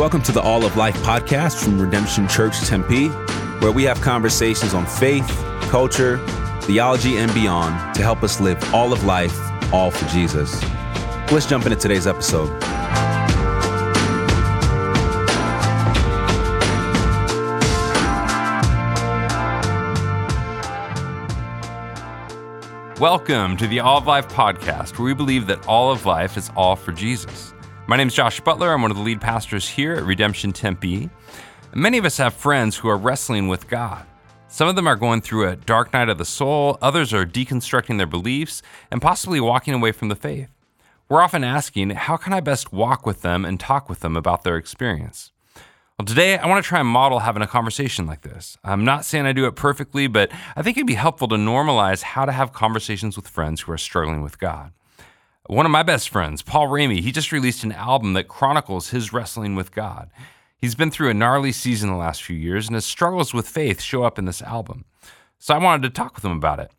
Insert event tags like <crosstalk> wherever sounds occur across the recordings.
Welcome to the All of Life podcast from Redemption Church Tempe, where we have conversations on faith, culture, theology, and beyond to help us live all of life, all for Jesus. Let's jump into today's episode. Welcome to the All of Life podcast, where we believe that all of life is all for Jesus. My name is Josh Butler. I'm one of the lead pastors here at Redemption Tempe. Many of us have friends who are wrestling with God. Some of them are going through a dark night of the soul, others are deconstructing their beliefs and possibly walking away from the faith. We're often asking, how can I best walk with them and talk with them about their experience? Well, today I want to try and model having a conversation like this. I'm not saying I do it perfectly, but I think it'd be helpful to normalize how to have conversations with friends who are struggling with God. One of my best friends, Paul Ramey, he just released an album that chronicles his wrestling with God. He's been through a gnarly season the last few years, and his struggles with faith show up in this album. So I wanted to talk with him about it.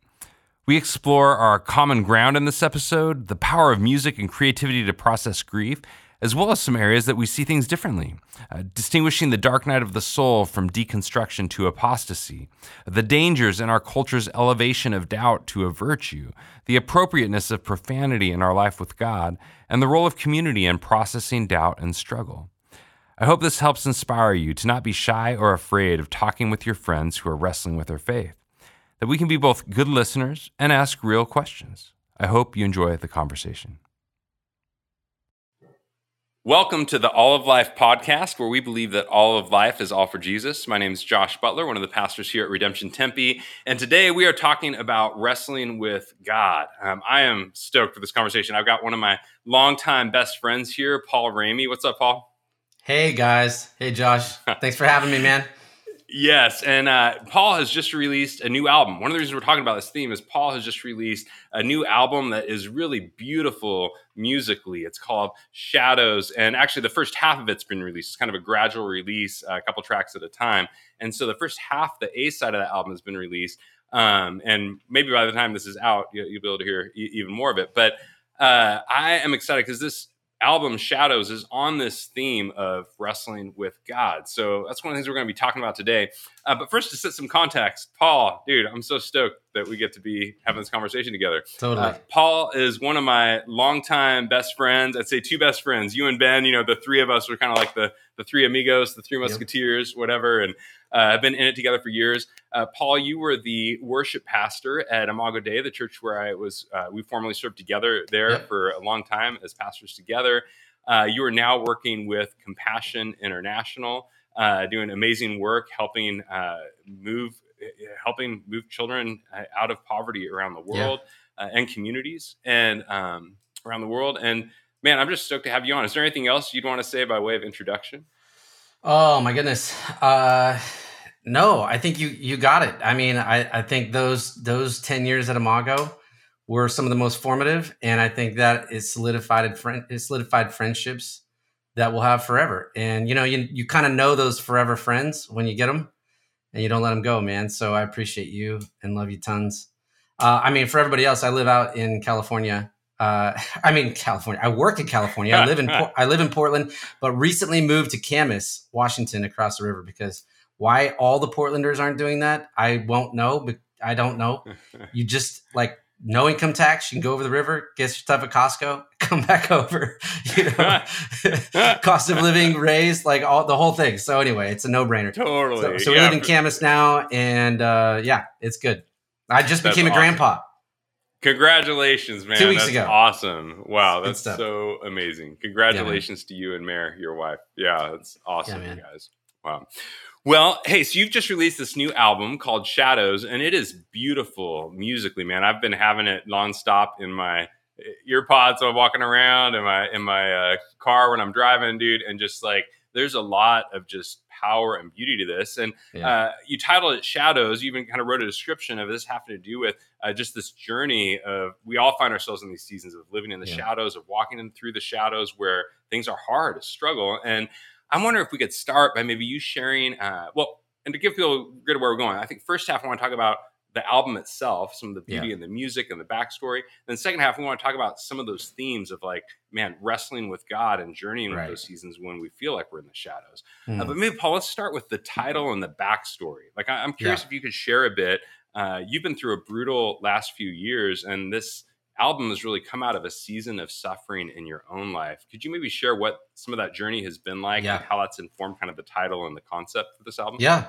We explore our common ground in this episode, the power of music and creativity to process grief, as well as some areas that we see things differently, uh, distinguishing the dark night of the soul from deconstruction to apostasy, the dangers in our culture's elevation of doubt to a virtue, the appropriateness of profanity in our life with God, and the role of community in processing doubt and struggle. I hope this helps inspire you to not be shy or afraid of talking with your friends who are wrestling with their faith, that we can be both good listeners and ask real questions. I hope you enjoy the conversation. Welcome to the All of Life podcast, where we believe that all of life is all for Jesus. My name is Josh Butler, one of the pastors here at Redemption Tempe. And today we are talking about wrestling with God. Um, I am stoked for this conversation. I've got one of my longtime best friends here, Paul Ramey. What's up, Paul? Hey, guys. Hey, Josh. <laughs> Thanks for having me, man. Yes, and uh, Paul has just released a new album. One of the reasons we're talking about this theme is Paul has just released a new album that is really beautiful musically. It's called Shadows, and actually, the first half of it's been released. It's kind of a gradual release, uh, a couple tracks at a time. And so, the first half, the A side of that album, has been released. Um, and maybe by the time this is out, you'll, you'll be able to hear e- even more of it. But uh, I am excited because this album Shadows is on this theme of wrestling with God. So that's one of the things we're going to be talking about today. Uh, but first, to set some context, Paul, dude, I'm so stoked that we get to be having this conversation together. Totally. Uh, Paul is one of my longtime best friends. I'd say two best friends. You and Ben, you know, the three of us were kind of like the the three amigos, the three musketeers, yep. whatever. And uh, have been in it together for years. Uh, Paul, you were the worship pastor at Imago Dei, the church where I was. Uh, we formerly served together there yep. for a long time as pastors together. Uh, you are now working with Compassion International, uh, doing amazing work, helping uh, move, helping move children out of poverty around the world yeah. and communities and um, around the world. And man, I'm just stoked to have you on. Is there anything else you'd want to say by way of introduction? Oh my goodness. No, I think you you got it. I mean, I, I think those those ten years at Imago were some of the most formative, and I think that is solidified friend it solidified friendships that we'll have forever. And you know, you you kind of know those forever friends when you get them, and you don't let them go, man. So I appreciate you and love you tons. Uh, I mean, for everybody else, I live out in California, uh, <laughs> I mean California. I work in California. I live in <laughs> I live in Portland, but recently moved to Camas, Washington, across the river. Because why all the Portlanders aren't doing that, I won't know. But I don't know. <laughs> You just like no income tax. You can go over the river, get your stuff at Costco, <laughs> come back over. <laughs> You know, cost of living raised, like all the whole thing. So anyway, it's a no brainer. Totally. So, so we live in Camas now, and uh, yeah, it's good. I just became a grandpa. Congratulations, man. Two weeks that's ago. Awesome. Wow. That's so amazing. Congratulations yeah, to you and Mayor, your wife. Yeah, that's awesome, yeah, guys. Wow. Well, hey, so you've just released this new album called Shadows, and it is beautiful musically, man. I've been having it nonstop in my earpods while I'm walking around in my in my uh, car when I'm driving, dude, and just like there's a lot of just power and beauty to this. And yeah. uh, you titled it Shadows. You even kind of wrote a description of this having to do with uh, just this journey of we all find ourselves in these seasons of living in the yeah. shadows, of walking in through the shadows where things are hard, a struggle. And I'm wondering if we could start by maybe you sharing, uh, well, and to give people a good where we're going, I think first half I want to talk about the album itself, some of the beauty Yeah. and the music and the backstory. Then second half, we want to talk about some of those themes of like, man, wrestling with God and journeying Right. with those seasons when we feel like we're in the shadows. Mm. Uh, but maybe Paul, let's start with the title and the backstory. Like, I, I'm curious Yeah. if you could share a bit. Uh, you've been through a brutal last few years, and this album has really come out of a season of suffering in your own life. Could you maybe share what some of that journey has been like Yeah. and how that's informed kind of the title and the concept for this album? Yeah,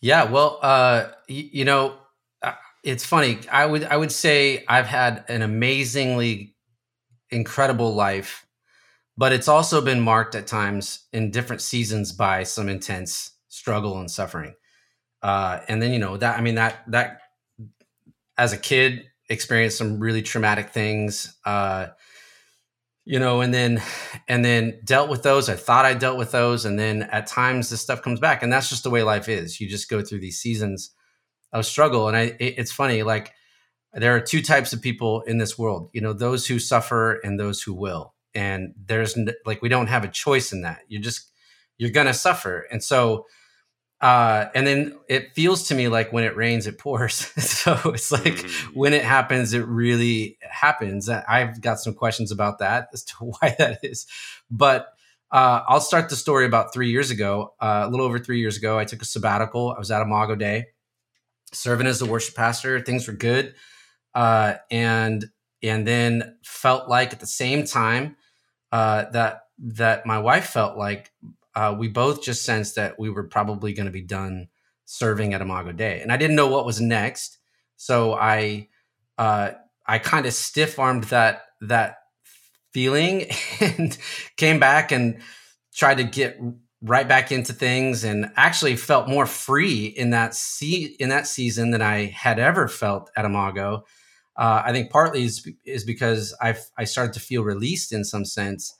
yeah. Well, uh, y- you know, uh, it's funny. I would I would say I've had an amazingly incredible life, but it's also been marked at times in different seasons by some intense struggle and suffering. Uh, and then you know that I mean that that as a kid experienced some really traumatic things. Uh, you know, and then and then dealt with those. I thought I dealt with those, and then at times this stuff comes back, and that's just the way life is. You just go through these seasons of struggle, and I. It, it's funny, like there are two types of people in this world. You know, those who suffer and those who will, and there's like we don't have a choice in that. you're just you're gonna suffer, and so. Uh, and then it feels to me like when it rains, it pours. <laughs> so it's like Mhm. when it happens, it really happens. I've got some questions about that as to <laughs> why that is. But uh, I'll start the story about three years ago. Uh, a little over three years ago, I took a sabbatical. I was at Imago Dei, serving as the worship pastor. Things were good, uh, and and then felt like at the same time uh, that that my wife felt like uh, we both just sensed that we were probably going to be done serving at Imago Dei, and I didn't know what was next. So I uh, I kind of stiff armed that that feeling <laughs> and came back and tried to get right back into things and actually felt more free in that se- in that season than I had ever felt at Imago. Uh, I think partly is, is because I I started to feel released in some sense,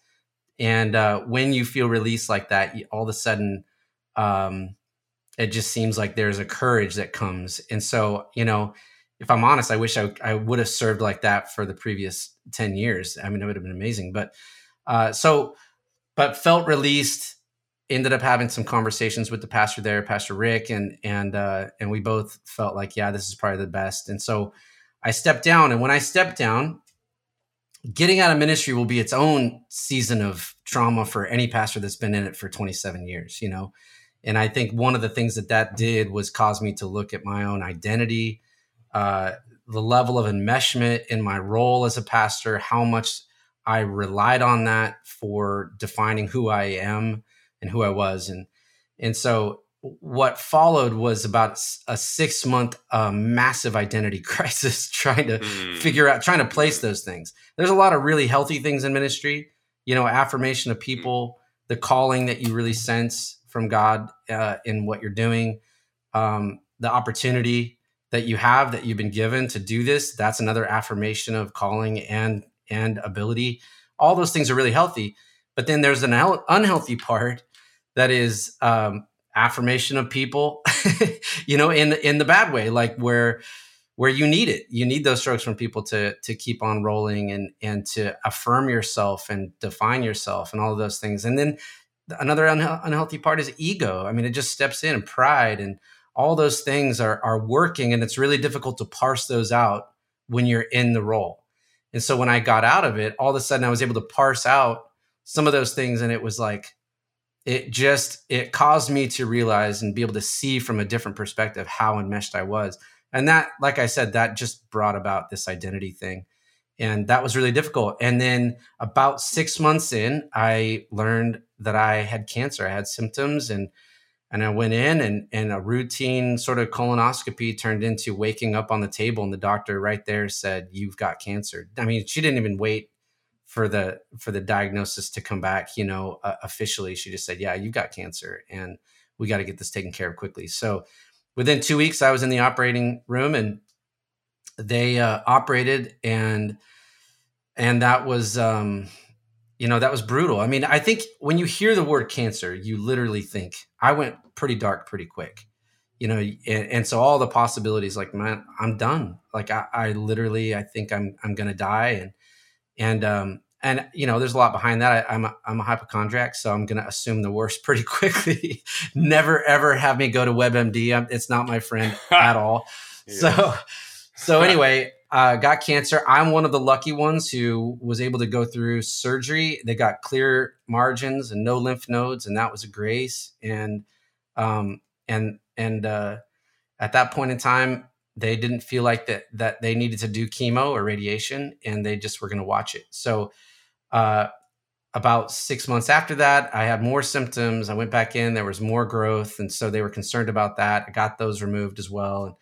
and uh, when you feel released like that, all of a sudden, um, it just seems like there's a courage that comes. And so, you know, if I'm honest, I wish I, I would have served like that for the previous 10 years. I mean, it would have been amazing. But uh, so, but felt released, ended up having some conversations with the pastor there, Pastor Rick, and, and, uh, and we both felt like, yeah, this is probably the best. And so I stepped down. And when I stepped down, getting out of ministry will be its own season of trauma for any pastor that's been in it for 27 years, you know? And I think one of the things that that did was cause me to look at my own identity, uh, the level of enmeshment in my role as a pastor, how much I relied on that for defining who I am and who I was. And, and so what followed was about a six month uh, massive identity <laughs> crisis trying to Mm. figure out, trying to place those things. There's a lot of really healthy things in ministry, you know, affirmation of people, the calling that you really sense from God uh, in what you're doing, um, the opportunity that you have that you've been given to do this. That's another affirmation of calling and and ability. All those things are really healthy, but then there's an unhealthy <laughs> part that is um, affirmation of people, <laughs> you know, in in the bad way, like where where you need it. You need those strokes from people to to keep on rolling and and to affirm yourself and define yourself and all of those things. And then another unhe- unhealthy part is ego. I mean, it just steps in and pride and all those things are are working, and it's really difficult to parse those out when you're in the role. And so when I got out of it, all of a sudden I was able to parse out some of those things, and it was like it just it caused me to realize and be able to see from a different perspective how enmeshed I was. And that, like I said, that just brought about this identity thing. And that was really difficult. And then about six months in, I learned that I had cancer. I had symptoms and and I went in and and a routine sort of colonoscopy turned into waking up on the table and the doctor right there said, You've got cancer. I mean, she didn't even wait for the for the diagnosis to come back, you know, uh, officially. She just said, "Yeah, you've got cancer and we got to get this taken care of quickly." So, within 2 weeks I was in the operating room and they uh, operated and and that was um you know that was brutal i mean i think when you hear the word cancer you literally think i went pretty dark pretty quick you know and, and so all the possibilities like man i'm done like i, I literally i think i'm i'm gonna die and and um and you know there's a lot behind that I, i'm a, i'm a hypochondriac so i'm gonna assume the worst <laughs> pretty quickly never ever have me go to webmd I'm, it's not my friend <laughs> at all So, so <laughs> anyway, uh, got cancer. I'm one of the lucky ones who was able to go through surgery. They got clear margins and no lymph nodes, and that was a grace. And um, and and uh, at that point in time, they didn't feel like that that they needed to do chemo or radiation, and they just were going to watch it. So. Uh, about six months after that, I had more symptoms. I went back in. There was more growth, and so they were concerned about that. I got those removed as well. And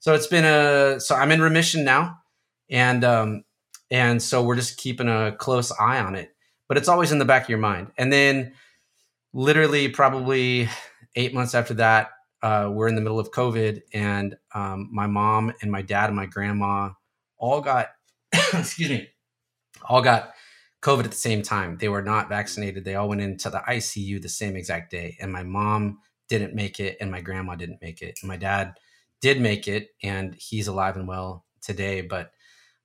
so it's been a so I'm in remission now, and um, and so we're just keeping a close eye on it. But it's always in the back of your mind. And then, literally, probably eight months after that, uh, we're in the middle of COVID, and um, my mom and my dad and my grandma all got <coughs> excuse me, all got COVID at the same time. They were not vaccinated. They all went into the ICU the same exact day. And my mom didn't make it, and my grandma didn't make it. And my dad did make it, and he's alive and well today. But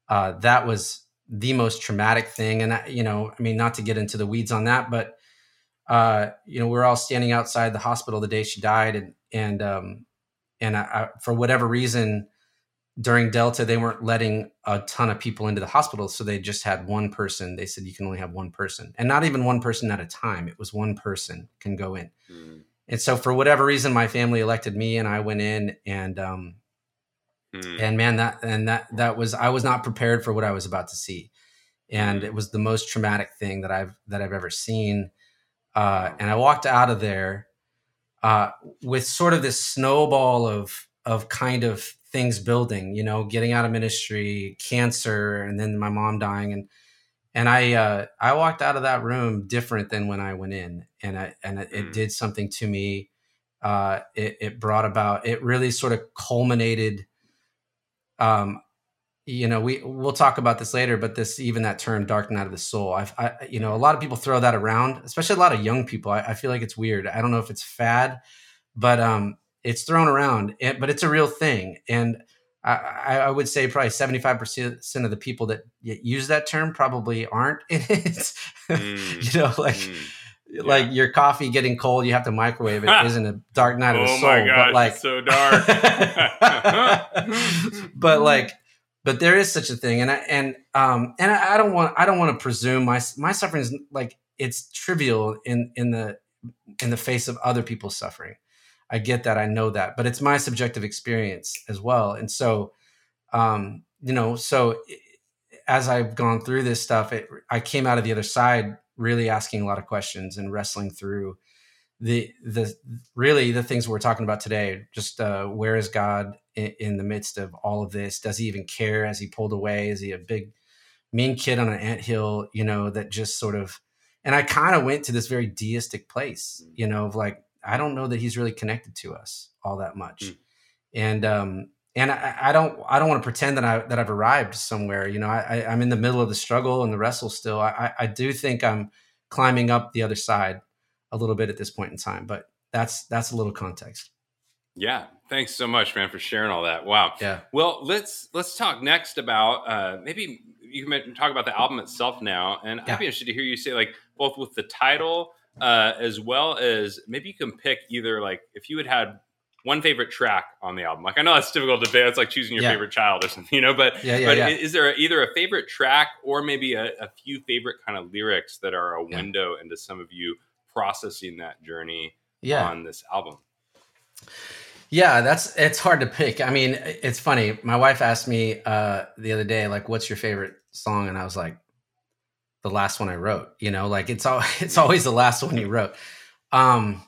uh, that was the most traumatic thing. And, I, you know, I mean, not to get into the weeds on that, but, uh, you know, we are all standing outside the hospital the day she died. And, and, um, and I, I, for whatever reason, during Delta, they weren't letting a ton of people into the hospital. So they just had one person. They said you can only have one person and not even one person at a time. It was one person can go in. Mm. And so for whatever reason, my family elected me and I went in and, um, mm. and man, that, and that, that was, I was not prepared for what I was about to see. And mm. it was the most traumatic thing that I've, that I've ever seen. Uh, and I walked out of there, uh, with sort of this snowball of, of kind of things building you know getting out of ministry cancer and then my mom dying. And and i uh i walked out of that room different than when i went in. And i and it, it mm. did something to me. Uh it, it brought about it really sort of culminated um you know we we'll talk about this later but this even that term dark night of the soul I've, i you know a lot of people throw that around especially a lot of young people. I, I feel like it's weird. I don't know if it's fad but um it's thrown around, but it's a real thing. And I, I would say probably 75% of the people that use that term probably aren't <laughs> in it. Mm. you know, like, mm. yeah. like your coffee getting cold, you have to microwave it. <laughs> isn't a dark night of the oh soul. My but like, so dark. <laughs> but like, but there is such a thing. And I, and, um, and I, I don't want, I don't want to presume my, my suffering is like, it's trivial in, in the, in the face of other people's suffering. I get that, I know that, but it's my subjective experience as well. And so, um, you know, so as I've gone through this stuff, it, I came out of the other side really asking a lot of questions and wrestling through the the really the things we're talking about today. Just uh, where is God in, in the midst of all of this? Does He even care? Has He pulled away? Is He a big mean kid on an ant hill? You know, that just sort of. And I kind of went to this very deistic place, you know, of like I don't know that he's really connected to us all that much. Mm. And um, and I, I, don't I don't want to pretend that I that I've arrived somewhere. You know, I, I am in the middle of the struggle and the wrestle still. I I do think I'm climbing up the other side a little bit at this point in time, but that's that's a little context. Yeah, thanks so much, man, for sharing all that. Wow. Yeah. Well, let's let's talk next about uh, maybe you can talk about the album itself now, and yeah. I'd be interested to hear you say like both with the title uh, as well as maybe you can pick either like if you had had one favorite track on the album. Like I know that's difficult to say. It's like choosing your yeah. favorite child or something, <laughs> you know. But yeah, yeah, but is there either a favorite track or maybe a, a few favorite kind of lyrics that are a window into some of you processing that journey on this album? Yeah, that's it's hard to pick. I mean, it's funny. My wife asked me uh, the other day, like, "What's your favorite song?" And I was like, the last one I wrote. You know, like it's all <laughs> it's always the last one you wrote. Um,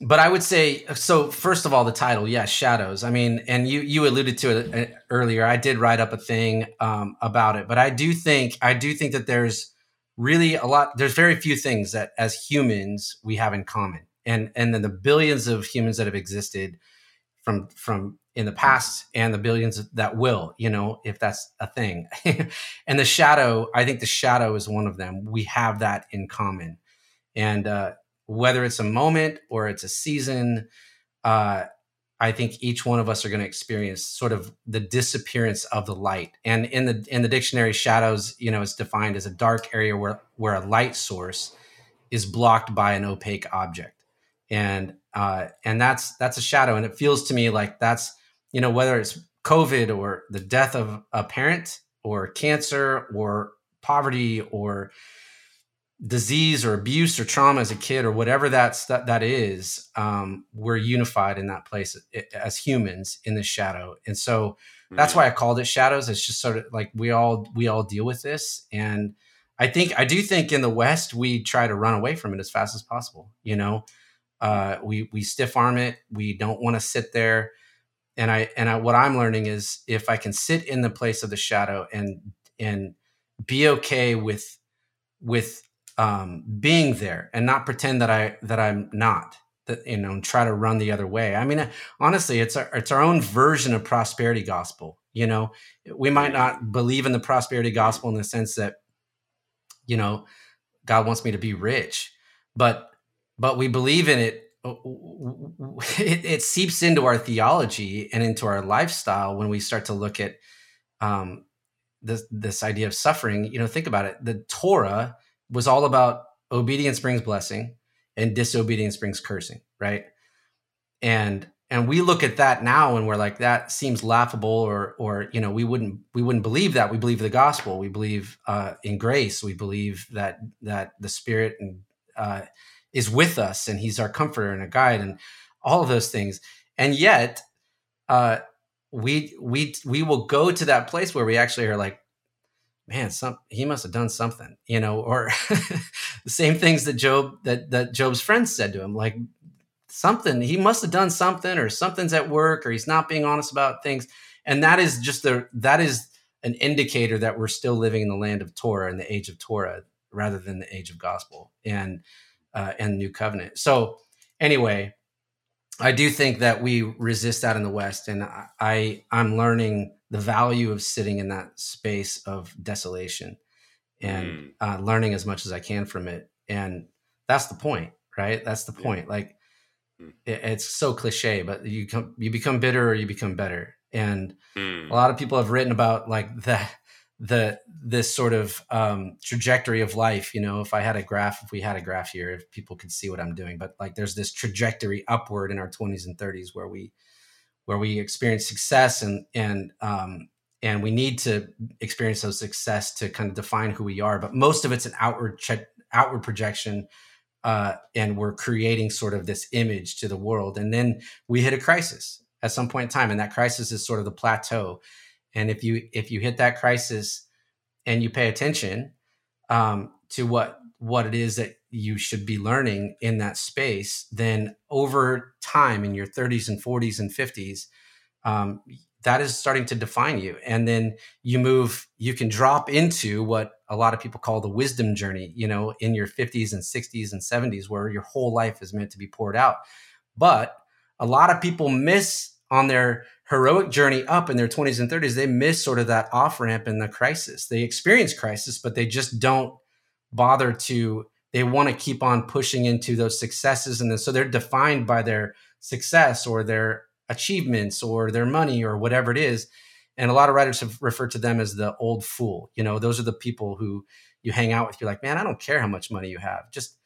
but I would say so. First of all, the title, yeah, shadows. I mean, and you you alluded to it uh, earlier. I did write up a thing um, about it, but I do think I do think that there's really a lot. There's very few things that as humans we have in common, and and then the billions of humans that have existed from from in the past and the billions that will, you know, if that's a thing. <laughs> and the shadow, I think the shadow is one of them. We have that in common. And uh, whether it's a moment or it's a season, uh, I think each one of us are going to experience sort of the disappearance of the light. And in the in the dictionary, shadows, you know, is defined as a dark area where where a light source is blocked by an opaque object. And uh, and that's that's a shadow. And it feels to me like that's you know, whether it's COVID or the death of a parent or cancer or poverty or disease or abuse or trauma as a kid or whatever that's that that is um, we're unified in that place as humans in the shadow. And so that's why i called it shadows. It's just sort of like we all we all deal with this. And i think i do think in the west we try to run away from it as fast as possible you know? Uh, we we stiff arm it. We don't want to sit there and i and I, what i'm learning is if i can sit in the place of the shadow and and be okay with with um, being there and not pretend that I that I'm not that you know and try to run the other way. I mean, honestly, it's our, it's our own version of prosperity gospel. You know, we might not believe in the prosperity gospel in the sense that you know God wants me to be rich, but but we believe in it. <laughs> It, it seeps into our theology and into our lifestyle when we start to look at um, this this idea of suffering. You know, think about it. The Torah was all about obedience brings blessing and disobedience brings cursing, right? And and we look at that now and we're like that seems laughable or or you know we wouldn't we wouldn't believe that we believe the gospel we believe uh, in grace we believe that that the spirit and, uh, is with us and he's our comforter and a guide and all of those things. And yet uh, we we we will go to that place where we actually are like man, some he must have done something, you know, or <laughs> the same things that Job that that Job's friends said to him, like something he must have done something, or something's at work, or he's not being honest about things, and that is just the that is an indicator that we're still living in the land of Torah in the age of Torah rather than the age of gospel. And uh, and new covenant. So anyway, I do think that we resist that in the West, and I I'm learning the value of sitting in that space of desolation and mm. uh, learning as much as I can from it. And that's the point, right? That's the point. Yeah. Like mm. it, it's so cliche, but you come, you become bitter or you become better. And mm. a lot of people have written about like <laughs> that, the this sort of um, trajectory of life. You know, if I had a graph, if we had a graph here, if people could see what I'm doing, but like there's this trajectory upward in our 20s and 30s where we where we experience success and and um, and we need to experience those success to kind of define who we are. But most of it's an outward che- outward projection, uh, and we're creating sort of this image to the world. And then we hit a crisis at some point in time, and that crisis is sort of the plateau. And if you if you hit that crisis and you pay attention um, to what what it is that you should be learning in that space, then over time in your 30s and 40s and 50s, um, that is starting to define you. And then you move, you can drop into what a lot of people call the wisdom journey, you know, in your 50s and 60s and 70s, where your whole life is meant to be poured out. But a lot of people miss on their heroic journey up in their 20s and 30s, they miss sort of that off ramp in the crisis. They experience crisis, but they just don't bother to they want to keep on pushing into those successes and then, so they're defined by their success or their achievements or their money or whatever it is and a lot of writers have referred to them as the old fool you know those are the people who you hang out with you're like man i don't care how much money you have just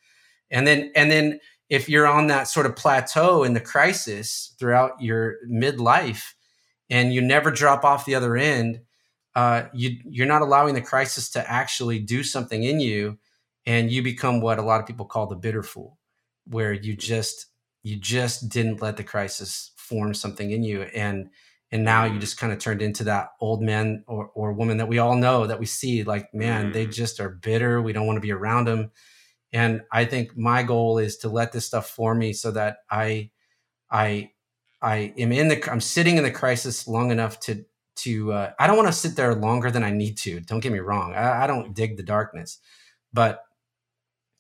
and then and then if you're on that sort of plateau in the crisis throughout your midlife and you never drop off the other end uh, you you're not allowing the crisis to actually do something in you and you become what a lot of people call the bitter fool where you just you just didn't let the crisis form something in you and and now you just kind of turned into that old man or, or woman that we all know that we see like man they mm. just are bitter we don't want to be around them and i think my goal is to let this stuff form me so that i i i am in the i'm sitting in the crisis long enough to to uh, i don't want to sit there longer than i need to don't get me wrong I, I don't dig the darkness but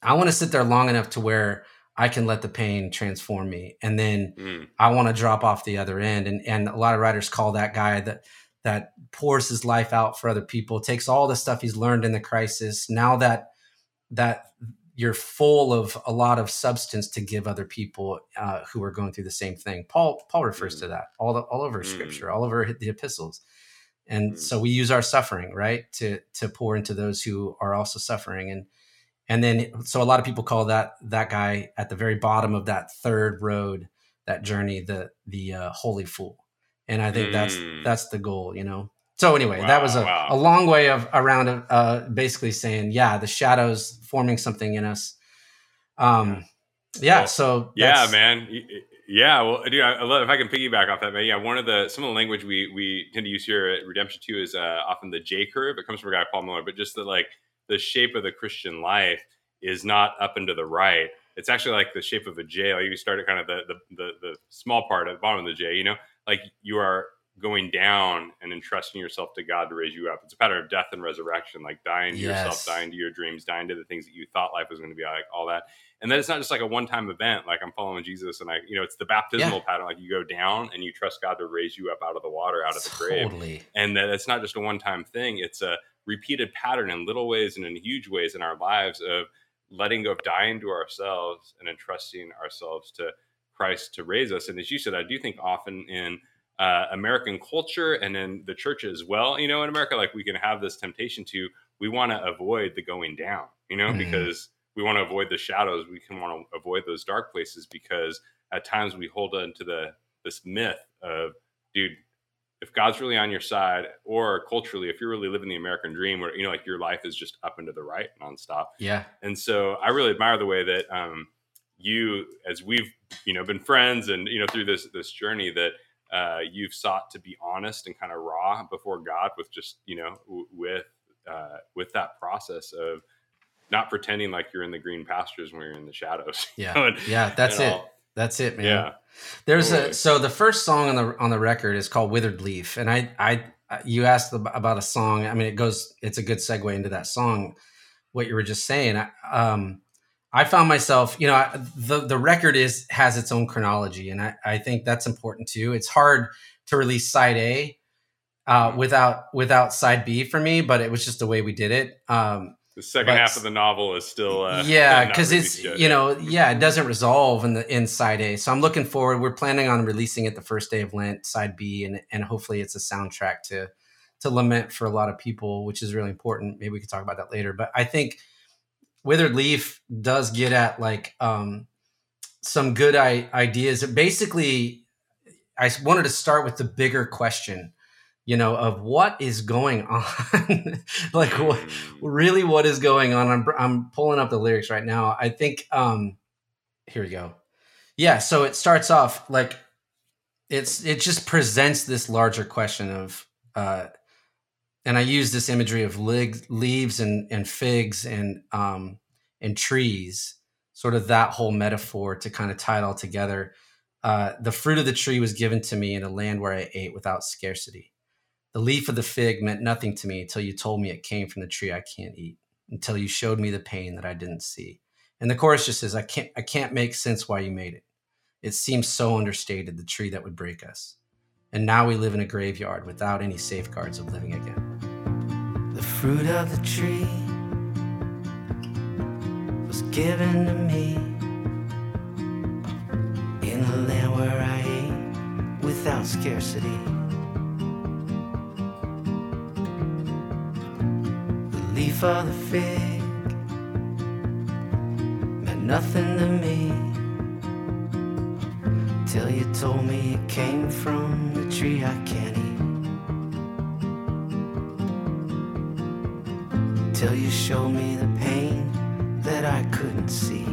I want to sit there long enough to where I can let the pain transform me, and then mm. I want to drop off the other end. And and a lot of writers call that guy that that pours his life out for other people, takes all the stuff he's learned in the crisis. Now that that you're full of a lot of substance to give other people uh, who are going through the same thing. Paul Paul refers mm. to that all the, all over mm. Scripture, all over the epistles. And mm. so we use our suffering, right, to to pour into those who are also suffering. And and then so a lot of people call that that guy at the very bottom of that third road that journey the the uh, holy fool and I think mm. that's that's the goal, you know. So anyway, wow, that was a, wow. a long way of around uh, basically saying, yeah, the shadows forming something in us. Um, yeah. Well, so yeah, man. Yeah, well, dude, I love if I can piggyback off that, man. Yeah, one of the some of the language we we tend to use here at Redemption too is uh, often the J curve. It comes from a guy Paul Miller, but just the like the shape of the Christian life is not up and to the right. It's actually like the shape of a J. Like you start at kind of the the the, the small part at the bottom of the J. You know, like you are going down and entrusting yourself to God to raise you up. It's a pattern of death and resurrection, like dying to yes. yourself, dying to your dreams, dying to the things that you thought life was going to be like, all that. And then it's not just like a one time event, like I'm following Jesus and I, you know, it's the baptismal yeah. pattern. Like you go down and you trust God to raise you up out of the water, out of the totally. grave. And that it's not just a one time thing, it's a repeated pattern in little ways and in huge ways in our lives of letting go of dying to ourselves and entrusting ourselves to Christ to raise us. And as you said, I do think often in uh, American culture and then the church as well. You know, in America, like we can have this temptation to we want to avoid the going down. You know, mm-hmm. because we want to avoid the shadows. We can want to avoid those dark places because at times we hold on to the this myth of, dude, if God's really on your side, or culturally, if you're really living the American dream, where you know, like your life is just up and to the right nonstop. Yeah. And so I really admire the way that um, you, as we've you know been friends, and you know through this this journey that uh, you've sought to be honest and kind of raw before God with just you know w- with uh, with that process of not pretending like you're in the green pastures when you're in the shadows. <laughs> Yeah, and, yeah, that's it. All. That's it, man. Yeah. There's totally. a so the first song on the on the record is called "Withered Leaf," and I I you asked about a song. I mean, it goes. It's a good segue into that song. What you were just saying. I, um, I found myself, you know, the the record is has its own chronology, and I, I think that's important too. It's hard to release side A uh, mm-hmm. without without side B for me, but it was just the way we did it. Um, the second but, half of the novel is still uh, yeah, <laughs> because it's yet. you know yeah, it doesn't resolve in the in side A. So I'm looking forward. We're planning on releasing it the first day of Lent, side B, and and hopefully it's a soundtrack to to lament for a lot of people, which is really important. Maybe we could talk about that later. But I think Withered Leaf does get at like um, some good I- ideas. Basically, I wanted to start with the bigger question, you know, of what is going <laughs> on, like what really what is going on. I'm I'm pulling up the lyrics right now. I think um, here we go. Yeah, so it starts off like it's it just presents this larger question of uh, and I use this imagery of leaves and, and figs and um, and trees, sort of that whole metaphor to kind of tie it all together. Uh, the fruit of the tree was given to me in a land where I ate without scarcity. The leaf of the fig meant nothing to me until you told me it came from the tree I can't eat, until you showed me the pain that I didn't see. And the chorus just says, I can't, I can't make sense why you made it. It seems so understated, the tree that would break us. And now we live in a graveyard without any safeguards of living again The fruit of the tree was given to me in the land where I ate without scarcity. The leaf of the fig meant nothing to me till you told me it came from the tree I can't eat. till you showed me the pain that I couldn't see.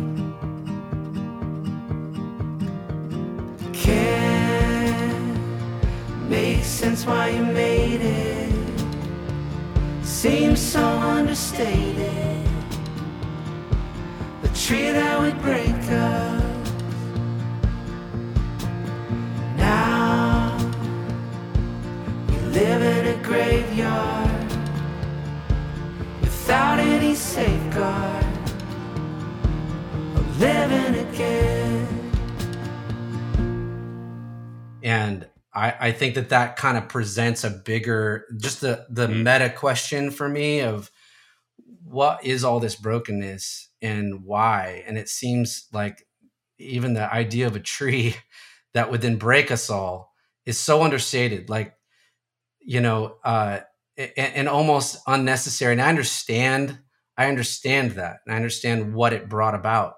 Can't make sense why you made it. Seems so understated. The tree that would break I, think that that kind of presents a bigger, just the the mm. meta question for me of what is all this brokenness and why? And it seems like even the idea of a tree <laughs> that would then break us all is so understated. Like, you know, uh, and, and almost unnecessary. And I understand, I understand that. And I understand what it brought about.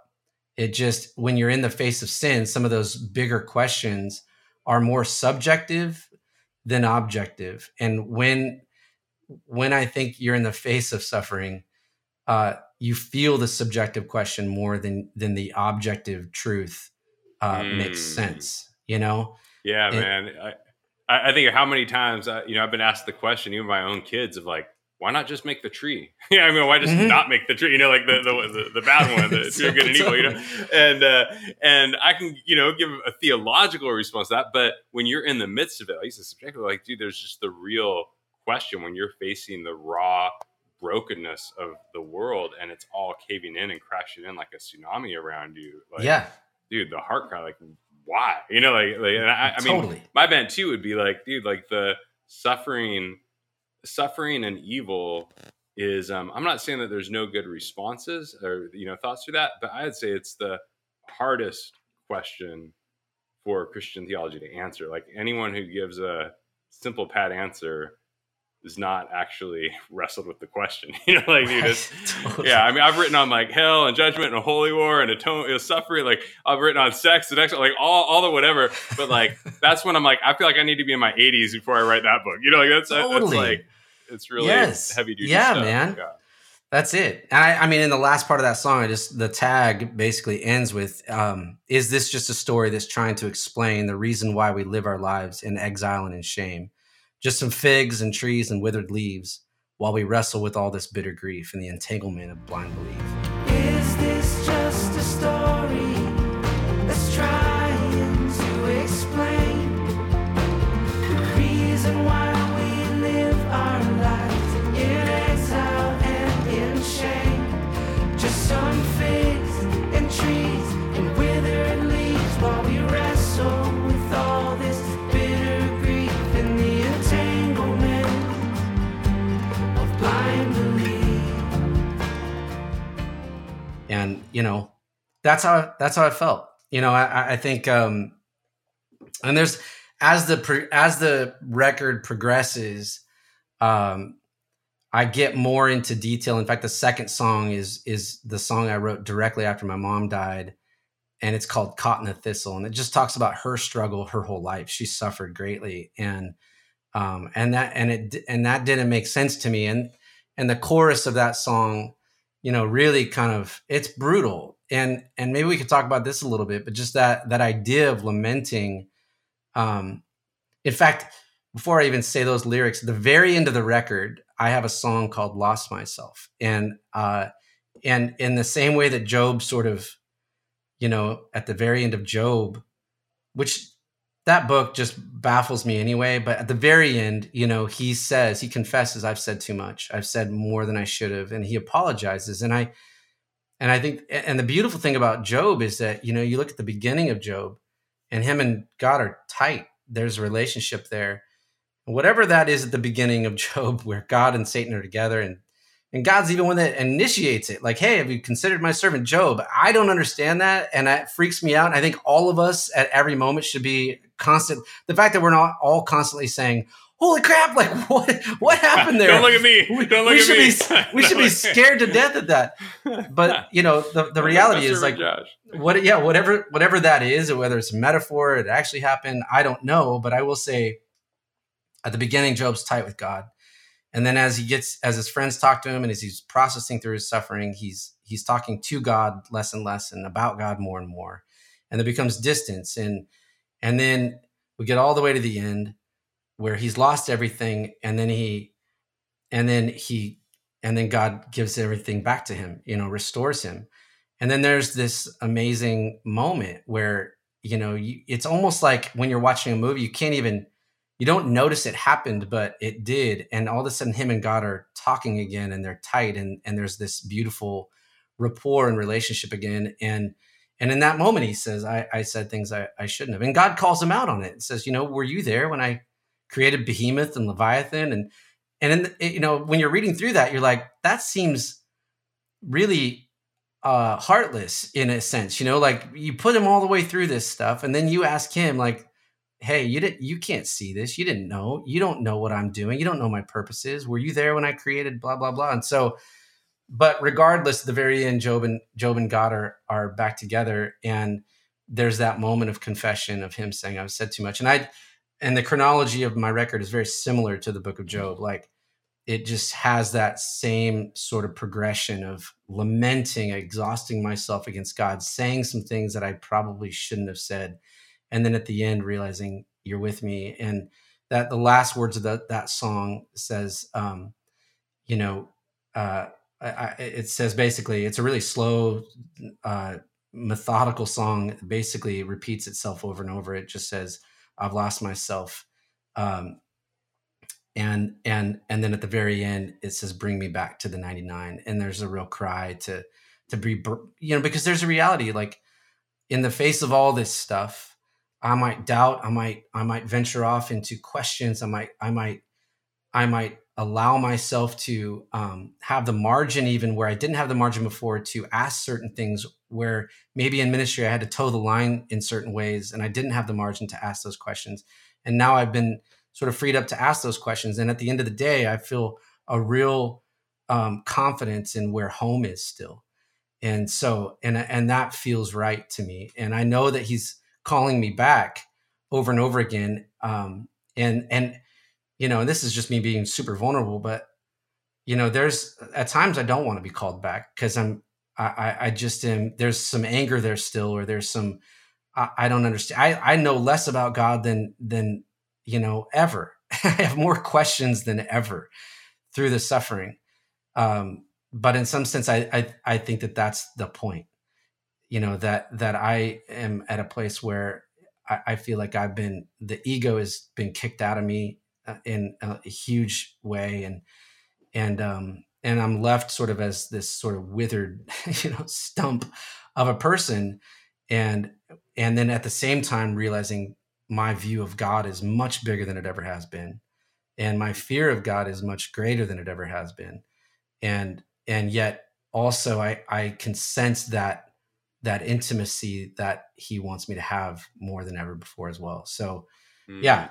It just, when you're in the face of sin, some of those bigger questions are more subjective than objective. And when when I think you're in the face of suffering, uh, you feel the subjective question more than than the objective truth uh, mm. makes sense. You know? Yeah, and, man. I, I think how many times I, you know I've been asked the question, even my own kids, of like, why not just make the tree? <laughs> yeah, I mean, why just mm-hmm. not make the tree? You know, like the the, the, the bad one, the <laughs> so, good and evil. You know, and uh, and I can you know give a theological response to that, but when you're in the midst of it, like it's subjective. Like, dude, there's just the real question when you're facing the raw brokenness of the world and it's all caving in and crashing in like a tsunami around you. Like, yeah, dude, the heart cry, like, why? You know, like, like and I, I totally. mean, my bent too would be like, dude, like the suffering, suffering and evil is. Um, I'm not saying that there's no good responses or you know thoughts to that, but I'd say it's the hardest question for Christian theology to answer. Like anyone who gives a simple pat answer is not actually <laughs> wrestled with the question. <laughs> you know, like dude, right. <laughs> totally. yeah. I mean, I've written on like hell and judgment and a holy war and atonement, suffering. Like I've written on sex and next, like all all the whatever. But like that's when I'm like, I feel like I need to be in my 80s before I write that book. You know, like that's totally. that's like it's really yes. heavy duty. Yeah, stuff. man. Yeah. That's it. I, I mean, in the last part of that song, I just the tag basically ends with, um, "Is this just a story that's trying to explain the reason why we live our lives in exile and in shame?" Just some figs and trees and withered leaves while we wrestle with all this bitter grief and the entanglement of blind belief. Is this just a story that's trying you know that's how that's how I felt. You know, I, I think, um, and there's as the as the record progresses, um, I get more into detail. In fact, the second song is is the song I wrote directly after my mom died, and it's called "Caught in a Thistle," and it just talks about her struggle her whole life. She suffered greatly, and um, and that and it and that didn't make sense to me. And and the chorus of that song you know really kind of it's brutal. And and maybe we could talk about this a little bit but just that that idea of lamenting um in fact before i even say those lyrics the very end of the record i have a song called lost myself. And uh and in the same way that Job sort of you know at the very end of Job which that book just baffles me anyway. But at the very end, you know, he says, he confesses, I've said too much. I've said more than I should have. And he apologizes. And I, and I think, and the beautiful thing about Job is that, you know, you look at the beginning of Job and him and God are tight. There's a relationship there. Whatever that is at the beginning of <laughs> Job, where God and Satan are together and and God's even one that initiates it. Like, hey, have you considered my servant Job? I don't understand that. And that freaks me out. And I think all of us at every moment should be constant. The fact that we're not all constantly saying, holy crap, like <laughs> what what happened there? <laughs> Don't look at me. We, Don't look we at should me. Be, we should be scared to death at that. But you know, the, the reality is like Josh. what yeah, whatever whatever that is, or whether it's a metaphor, it actually happened, I don't know. But I will say at the beginning, Job's tight with God and then as he gets as his friends talk to him and as he's processing through his suffering he's he's talking to god less and less and about god more and more. And there becomes distance. And and then we get all the way to the end where he's lost everything and then he and then he and then god gives everything back to him you know restores him. And then there's this amazing moment where you know you, it's almost like when you're watching a movie you can't even you don't notice it happened, but it did. And all of a sudden, him and God are talking again, and they're tight, and and there's this beautiful rapport and relationship again. And and in that moment, he says, "I, I said things I, I shouldn't have." And God calls him out on it. and says, "You know, were you there when I created Behemoth and Leviathan?" And and in the, you know, when you're reading through that, you're like, that seems really uh heartless in a sense you know like you put him all the way through this stuff and then you ask him like hey you didn't you can't see this you didn't know you don't know what i'm doing you don't know my purposes were you there when i created blah blah blah and so but regardless the very end Job and Job and god are are back together and there's that moment of confession of him saying i've said too much and i and the chronology of my record is very similar to the book of Job. Like it just has that same sort of progression of lamenting, exhausting myself against God, saying some things that I probably shouldn't have said. And then at the end, realizing you're with me. And that the last words of that, that song says, um, you know, uh, I, it says basically, it's a really slow, uh, methodical song. basically repeats itself over and over. It just says, I've lost myself. Um, and and and then at the very end it says bring me back to the 99 and there's a real cry to to be you know because there's a reality like in the face of all this stuff i might doubt i might i might venture off into questions i might i might i might allow myself to um, have the margin even where i didn't have the margin before to ask certain things where maybe in ministry i had to toe the line in certain ways and i didn't have the margin to ask those questions and now i've been sort of freed up to ask those questions. And at the end of the day, I feel a real um, confidence in where home is still. And so, and and that feels right to me. And I know that he's calling me back over and over again. Um, and and you know, this is just me being super vulnerable, but you know, there's at times I don't want to be called back because I'm I, I just am there's some anger there still, or there's some I, I don't understand. I, I know less about God than than you know, ever. <laughs> I have more questions than ever through the suffering. Um, but in some sense, I, I, I think that that's the point. You know that that I am at a place where I, I feel like I've been the ego has been kicked out of me uh, in a, a huge way, and and um, and I'm left sort of as this sort of withered, <laughs> you know, stump of a person, and and then at the same time realizing my view of God is much bigger than it ever has been. And my fear of God is much greater than it ever has been. And and yet also I I can sense that that intimacy that he wants me to have more than ever before as well. So mm. yeah.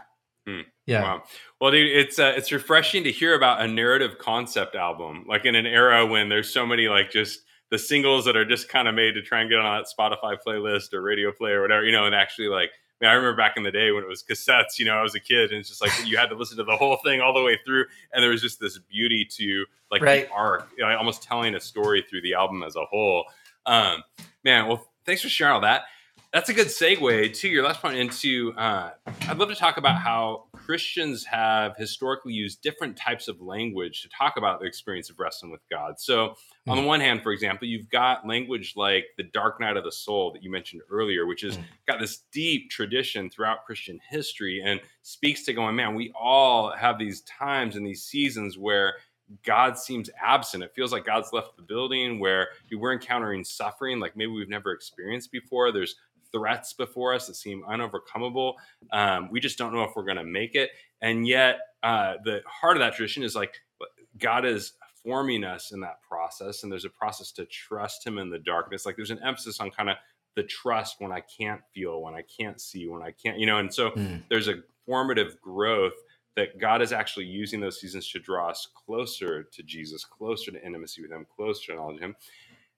Mm. Yeah. Wow. Well, dude, it's uh, it's refreshing to hear about a narrative concept album, like in an era when there's so many like just the singles that are just kind of made to try and get on that Spotify playlist or radio play or whatever, you know, and actually like mean, I remember back in the day when it was cassettes, you know, I was a kid and it's just like you had to listen to the whole thing all the way through. And there was just this beauty to like right. the arc, you know, almost telling a story through the album as a whole. Um, man, well, thanks for sharing all that that's a good segue to your last point into uh, i'd love to talk about how christians have historically used different types of language to talk about the experience of wrestling with god so mm. on the hmm. one hand for example you've got language like the dark night of the soul that you mentioned earlier which has mm. got this deep tradition throughout christian history and speaks to going man we all have these times and these seasons where God seems absent. It feels like God's left the building where we're encountering suffering like maybe we've never experienced before. There's threats before us that seem unovercomable. Um, we just don't know if we're going to make it. And yet, uh, the heart of that tradition is like God is forming us in that process, and there's a process to trust Him in the darkness. Like there's an emphasis on kind of the trust when I can't feel, when I can't see, when I can't, you know. And so mm. there's a formative growth that God is actually using those seasons to draw us closer to Jesus, closer to intimacy with Him, closer to knowledge of Him.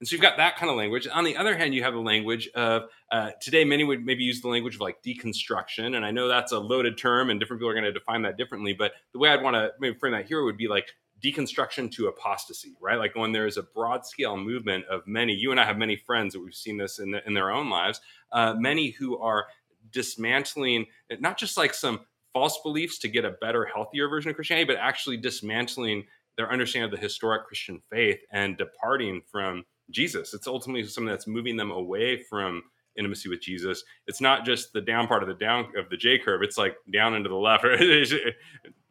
And so you've got that kind of language. On the other hand, you have the language of uh, today, many would maybe use the language of like deconstruction. And I know that's a loaded term and different people are going to define that differently. But the way I'd want to maybe frame that here would be like deconstruction to apostasy, right? Like when there is a broad scale movement of many, you and I have many friends that we've seen this in, the, in their own lives, uh, many who are dismantling not just like some false beliefs to get a better, healthier version of Christianity, but actually dismantling their understanding of the historic Christian faith and departing from Jesus. It's ultimately something that's moving them away from intimacy with Jesus. It's not just the down part of the down of the J curve. It's like down into the left, <laughs> or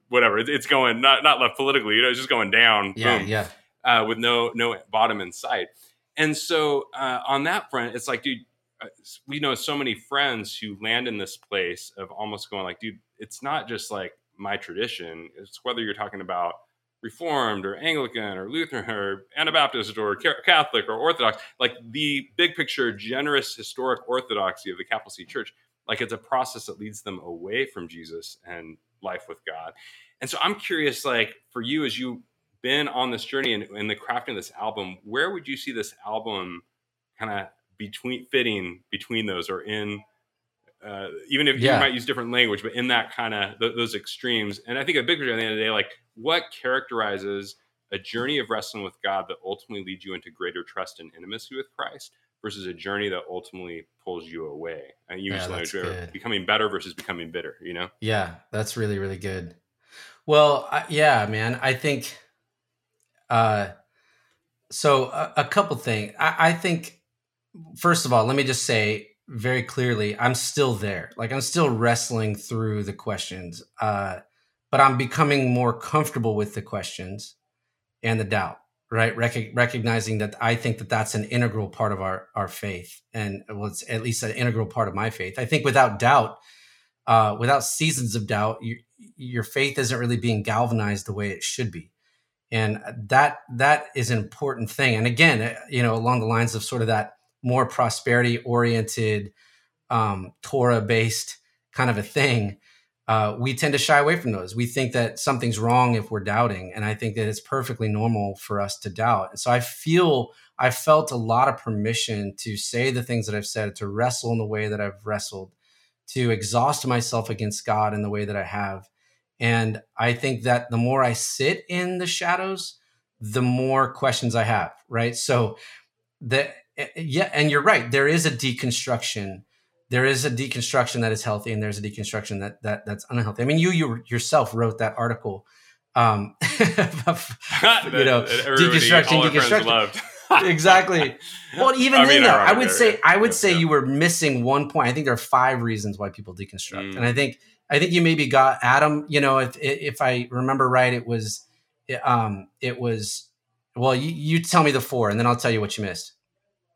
whatever. It's going not not left politically. You know, it's just going down. Yeah, boom, yeah. Uh, with no no bottom in sight. And so uh, on that front, it's like, dude, uh, we know so many friends who land in this place of almost going like, dude, it's not just like my tradition. It's whether you're talking about Reformed or Anglican or Lutheran or Anabaptist or Catholic or Orthodox, like the big picture, generous historic orthodoxy of the Capital C Church, like it's a process that leads them away from Jesus and life with God. And so I'm curious, like for you, as you've been on this journey and in, the crafting of this album, where would you see this album kind of between fitting between those or in uh, even if yeah. you might use different language, but in that kind of th- those extremes. And I think a big picture at the end of the day, like what characterizes a journey of wrestling with God that ultimately leads you into greater trust and intimacy with Christ versus a journey that ultimately pulls you away. And you yeah, use language becoming better versus becoming bitter, you know? Yeah, that's really, really good. Well, I, yeah, man, I think, uh, so a, a couple things. I, I think, first of all, let me just say very clearly, I'm still there. Like I'm still wrestling through the questions, uh, but I'm becoming more comfortable with the questions and the doubt. Right, Rec- recognizing that I think that that's an integral part of our our faith, and well, it's at least an integral part of my faith. I think without doubt, uh, without seasons of doubt, you, your faith isn't really being galvanized the way it should be and that that is an important thing and again uh, you know along the lines of sort of that more prosperity oriented um, torah based kind of a thing uh, we tend to shy away from those. We think that something's wrong if we're doubting and i think that it's perfectly normal for us to doubt. And so i feel i felt a lot of permission to say the things that i've said to wrestle in the way that i've wrestled to exhaust myself against god in the way that i have. And I think that the more I sit in the shadows, the more questions I have, right? So the eh, yeah, and you're right. There is a deconstruction. There is a deconstruction that is healthy, and there's a deconstruction that that that's unhealthy. I mean, you you yourself wrote that article. Um, <laughs> <laughs> you know, deconstruction, deconstruction. <laughs> exactly. Well, even I then, though, I would say I would yeah, say yeah. you were missing one point. I think there are five reasons why people deconstruct, mm. and I think I think you maybe got Adam. You know, if if I remember right, it was, um, it was. Well, you, you tell me the four, and then I'll tell you what you missed.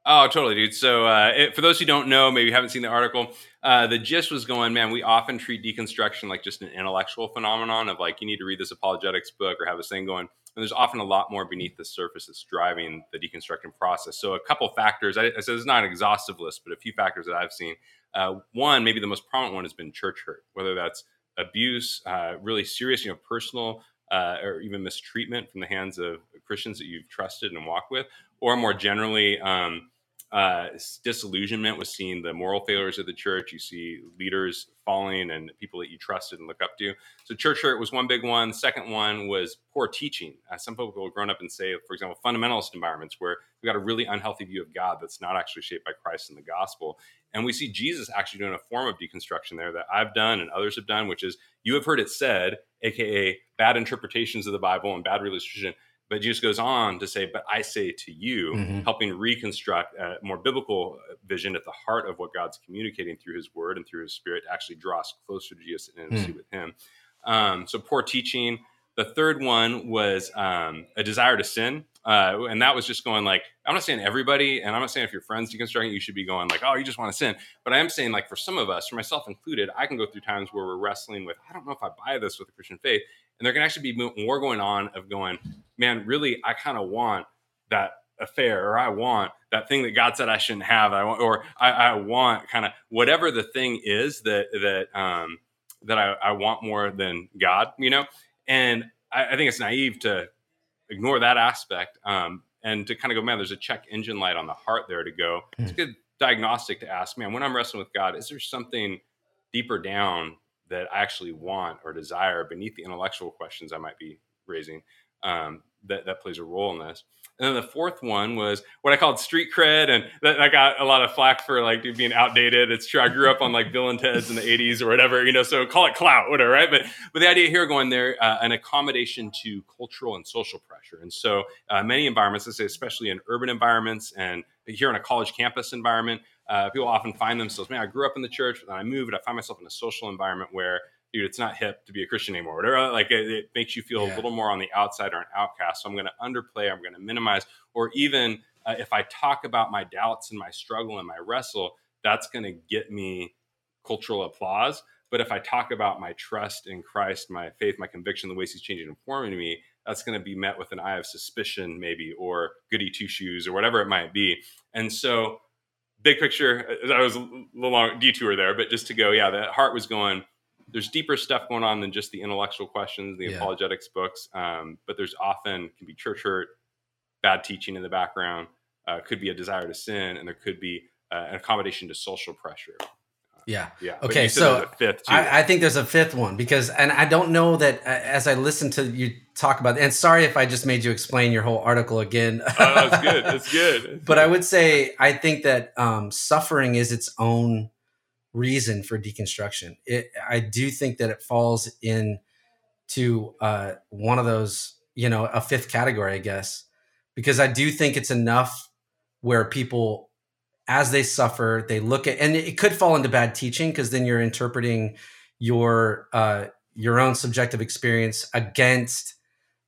Oh, totally, dude. So, uh, it, for those who don't know, maybe haven't seen the article, uh, the gist was going, man, we often treat deconstruction like just an intellectual phenomenon of like, you need to read this apologetics book or have this thing going. And there's often a lot more beneath the surface that's driving the deconstructing process. So, a couple factors, I, I said it's not an exhaustive list, but a few factors that I've seen. Uh, one, maybe the most prominent one has been church hurt, whether that's abuse, uh, really serious, you know, personal uh, or even mistreatment from the hands of Christians that you've trusted and walked with, or more generally, um, uh, disillusionment with seeing the moral failures of the church. You see leaders falling and people that you trusted and look up to. So church hurt was one big one. Second one was poor teaching. Uh, some people have grown up and say, for example, fundamentalist environments where we've got a really unhealthy view of God that's not actually shaped by Christ and the gospel. And we see Jesus actually doing a form of deconstruction there that I've done and others have done, which is you have heard it said, aka bad interpretations of the Bible and bad religious tradition but Jesus goes on to say, But I say to you, mm-hmm. helping reconstruct a more biblical vision at the heart of what God's communicating through his word and through his spirit to actually draw us closer to Jesus and intimacy mm. with him. Um, so, poor teaching. The third one was um, a desire to sin. Uh, and that was just going like, I'm not saying everybody, and I'm not saying if your friends deconstructing, you should be going like, oh, you just want to sin. But I am saying like for some of us, for myself included, I can go through times where we're wrestling with, I don't know if I buy this with the Christian faith. And there can actually be more going on of going, man, really, I kind of want that affair, or I want that thing that God said I shouldn't have. I want, or I, I want kind of whatever the thing is that that um, that I, I want more than God, you know. And I, I think it's naive to ignore that aspect um, and to kind of go, man, there's a check engine light on the heart there to go. Mm. It's a good diagnostic to ask, man, when I'm wrestling with God, is there something deeper down that I actually want or desire beneath the intellectual questions I might be raising um, that, that plays a role in this. And then the fourth one was what I called street cred, and that, I got a lot of flack for like being outdated. It's true. I grew up on like Bill and Ted's in the '80s or whatever, you know. So call it clout, whatever, right? But but the idea here going there, uh, an accommodation to cultural and social pressure. And so uh, many environments, let's say especially in urban environments, and here in a college campus environment, uh, people often find themselves, man, I grew up in the church, but then I moved, I find myself in a social environment where dude, it's not hip to be a Christian anymore. Whatever, like it, it makes you feel yeah. a little more on the outside or an outcast. So I'm going to underplay, I'm going to minimize, or even uh, if I talk about my doubts and my struggle and my wrestle, that's going to get me cultural applause. But if I talk about my trust in Christ, my faith, my conviction, the ways He's changing and forming me, that's going to be met with an eye of suspicion, maybe, or goody two shoes, or whatever it might be. And so, big picture, uh, that was a little long detour there, but just to go, yeah, the heart was going there's deeper stuff going on than just the intellectual questions, the yeah. apologetics books. Um, but there's often can be church hurt, bad teaching in the background, uh, could be a desire to sin, and there could be uh, an accommodation to social pressure. Uh, Yeah. Yeah. Okay. So I, I, think there's a fifth one because, and I don't know that uh, as I listen to you talk about, and sorry if I just made you explain your whole article again. oh, that's good. That's <laughs> good. but I would say I think that um, suffering is its own reason for deconstruction. It, I do think that it falls in to uh, one of those, you know, a fifth category, I guess, because I do think it's enough where people as they suffer, they look at, and it could fall into bad teaching because then you're interpreting your uh, your own subjective experience against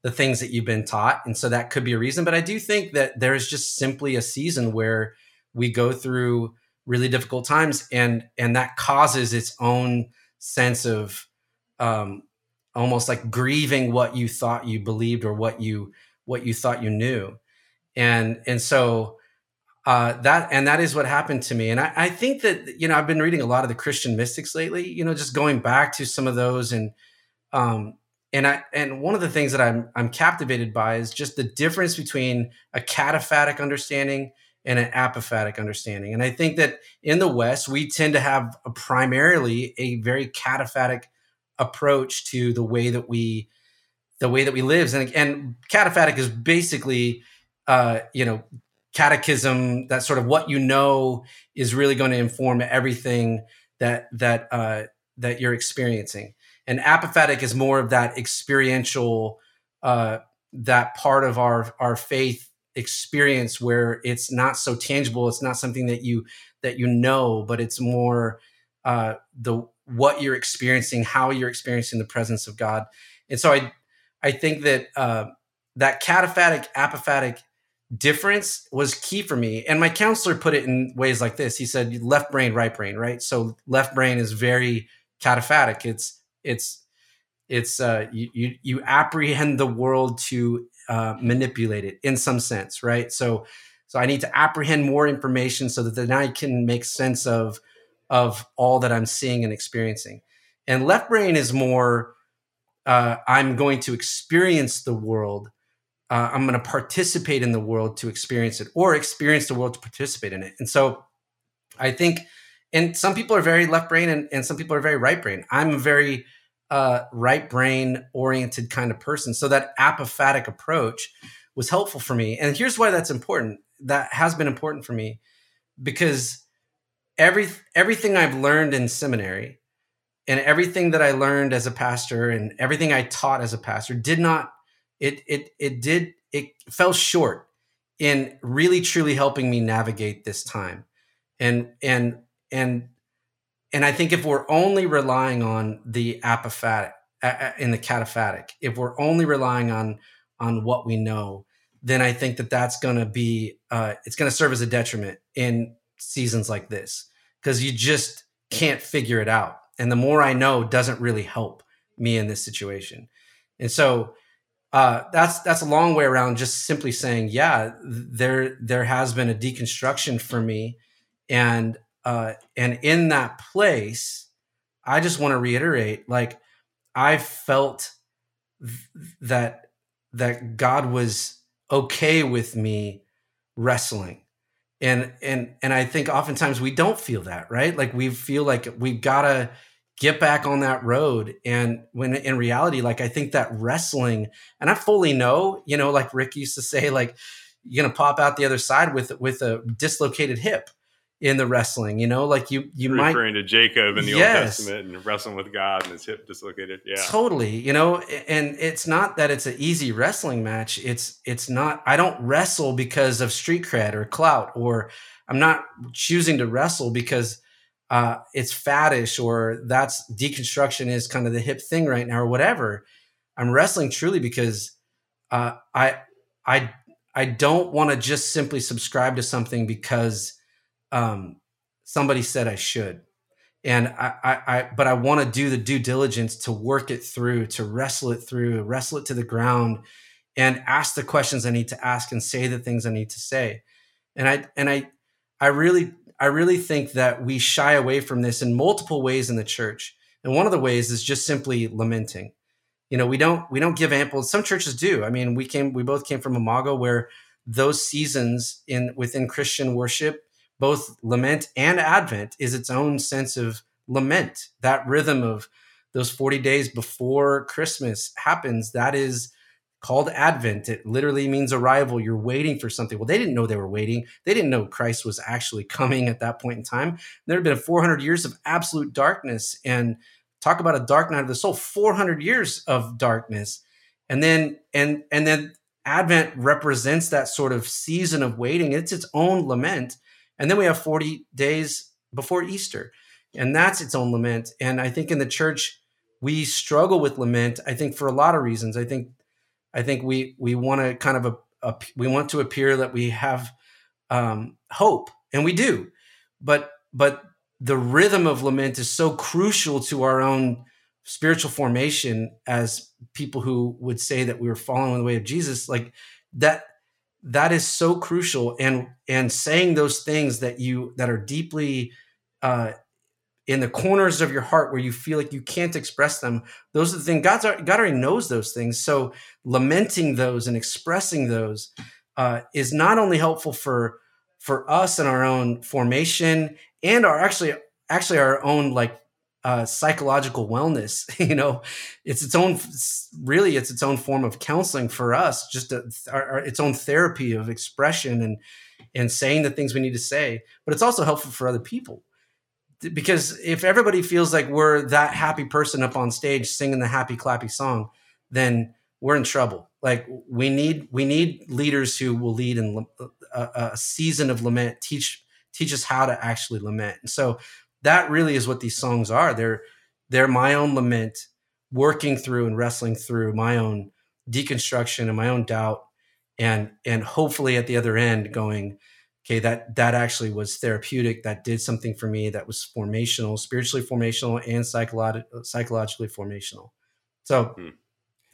the things that you've been taught, and so that could be a reason. But I do think that there is just simply a season where we go through really difficult times, and and that causes its own sense of um, almost like grieving what you thought you believed or what you what you thought you knew, and and so uh, that and that is what happened to me. And I, I, think that you know I've been reading a lot of the Christian mystics lately. You know, just going back to some of those and um, and I and one of the things that I'm I'm captivated by is just the difference between a cataphatic understanding and an apophatic understanding. And I think that in the West we tend to have a primarily a very cataphatic approach to the way that we the way that we live. And and cataphatic is basically uh, you know catechism, that sort of what you know is really going to inform everything that that uh, that you're experiencing. And apophatic is more of that experiential, uh, that part of our our faith experience where it's not so tangible. It's not something that you that you know, but it's more uh, the what you're experiencing, how you're experiencing the presence of God. And so I I think that uh, that cataphatic apophatic difference was key for me. And my counselor put it in ways like this. He said left brain, right brain, right? So left brain is very cataphatic. It's it's it's uh you you, you apprehend the world to uh, manipulate it in some sense, right? So so I need to apprehend more information so that then I can make sense of of all that I'm seeing and experiencing. And left brain is more uh, I'm going to experience the world uh, I'm going to participate in the world to experience it or experience the world to participate in it. And so I think, and some people are very left brain and, and some people are very right brain. I'm very uh, right brain oriented kind of person. So that apophatic approach was helpful for me. And here's why that's important. That has been important for me because every everything I've learned in seminary and everything that I learned as a pastor and everything I taught as a pastor did not it it it did it fell short in really truly helping me navigate this time and and and and i think if we're only relying on the apophatic in the cataphatic if we're only relying on on what we know then i think that that's going to be uh, it's going to serve as a detriment in seasons like this because you just can't figure it out. And the more i know doesn't really help me in this situation. And so uh, that's that's a long way around just simply saying, yeah, there there has been a deconstruction for me, and uh, and in that place, I just want to reiterate, like I felt th- that that God was okay with me wrestling, and and and I think oftentimes we don't feel that, right? Like we feel like we've gotta get back on that road. And when in reality like i think that wrestling and i fully know you know like rick used to say like you're gonna pop out the other side with with a dislocated hip in the wrestling you know like you you referring might referring to jacob in the yes, old testament and wrestling with god and his hip dislocated yeah totally you know and it's not that it's an easy wrestling match it's it's not i don't wrestle because of street cred or clout or i'm not choosing to wrestle because uh, it's faddish or that's deconstruction is kind of the hip thing right now or whatever. I'm wrestling truly because uh, I I I don't want to just simply subscribe to something because um, somebody said I should, and I, I, I but I want to do the due diligence to work it through, to wrestle it through, wrestle it to the ground, and ask the questions I need to ask and say the things I need to say, and I and I I really I really think that we shy away from this in multiple ways in the church. And one of the ways is just simply lamenting. You know, we don't we don't give ample. Some churches do. I mean, we came we both came from Imago where those seasons in within Christian worship, both lament and Advent, is its own sense of lament. That rhythm of those 40 days before Christmas happens. That is called Advent. It literally means arrival. You're waiting for something. Well, they didn't know they were waiting. They didn't know Christ was actually <laughs> coming at that point in time. There had been 400 years of absolute darkness and talk about a dark night of the soul, 400 years of darkness. And then and and then Advent represents that sort of season of waiting. It's its own lament. And then we have 40 days before Easter. And that's its own lament. And I think in the church we struggle with lament I think for a lot of reasons. I think I think we we want to kind of a, a, we want to appear that we have um, hope, and we do, but but the rhythm of lament is so crucial to our own spiritual formation as people who would say that we were following the way of Jesus. Like that that is so crucial, and and saying those things that you that are deeply uh, in the corners of your heart where you feel like you can't express them those are the things god's god already knows those things. So lamenting those and expressing those uh, is not only helpful for for us and our own formation and our actually actually our own like uh, psychological wellness <laughs> you know it's its own really it's its own form of counseling for us just a, our, our, its own therapy of expression and and saying the things we need to say but it's also helpful for other people. Because if everybody feels like we're that happy person up on stage singing the happy clappy song then we're in trouble. Like we need we need leaders who will lead in a, a season of lament teach teach us how to actually lament. And so that really is what these songs are. They're they're my own lament working through and wrestling through my own deconstruction and my own doubt and and hopefully at the other end going okay that that actually was therapeutic. That did something for me that was formational spiritually formational and psycholo- psychologically formational. So hmm.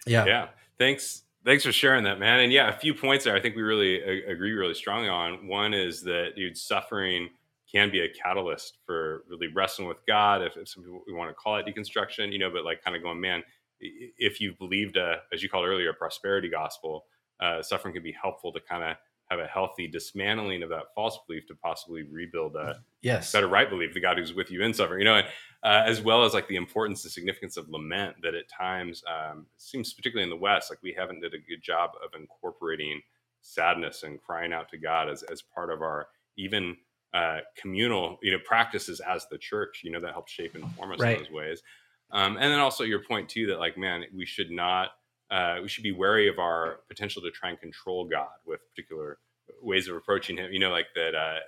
yeah. Yeah. Thanks thanks for sharing that man. And yeah a few points there i think we really agree really strongly on. One is that dude suffering can be a catalyst for really wrestling with god if, if some people we want to call it deconstruction you know but like kind of going man if you've believed a as you called earlier a prosperity gospel uh, suffering can be helpful to kind of have a healthy dismantling of that false belief to possibly rebuild a yes. better right belief the god who's with you in suffering you know and, uh, as well as like the importance and significance of lament that at times um, seems particularly in the west like we haven't did a good job of incorporating sadness and crying out to god as, as part of our even uh, communal you know practices as the church you know that helps shape and form us right. in those ways um, and then also your point too that like man we should not uh, we should be wary of our potential to try and control God with particular ways of approaching Him. You know, like that. Uh,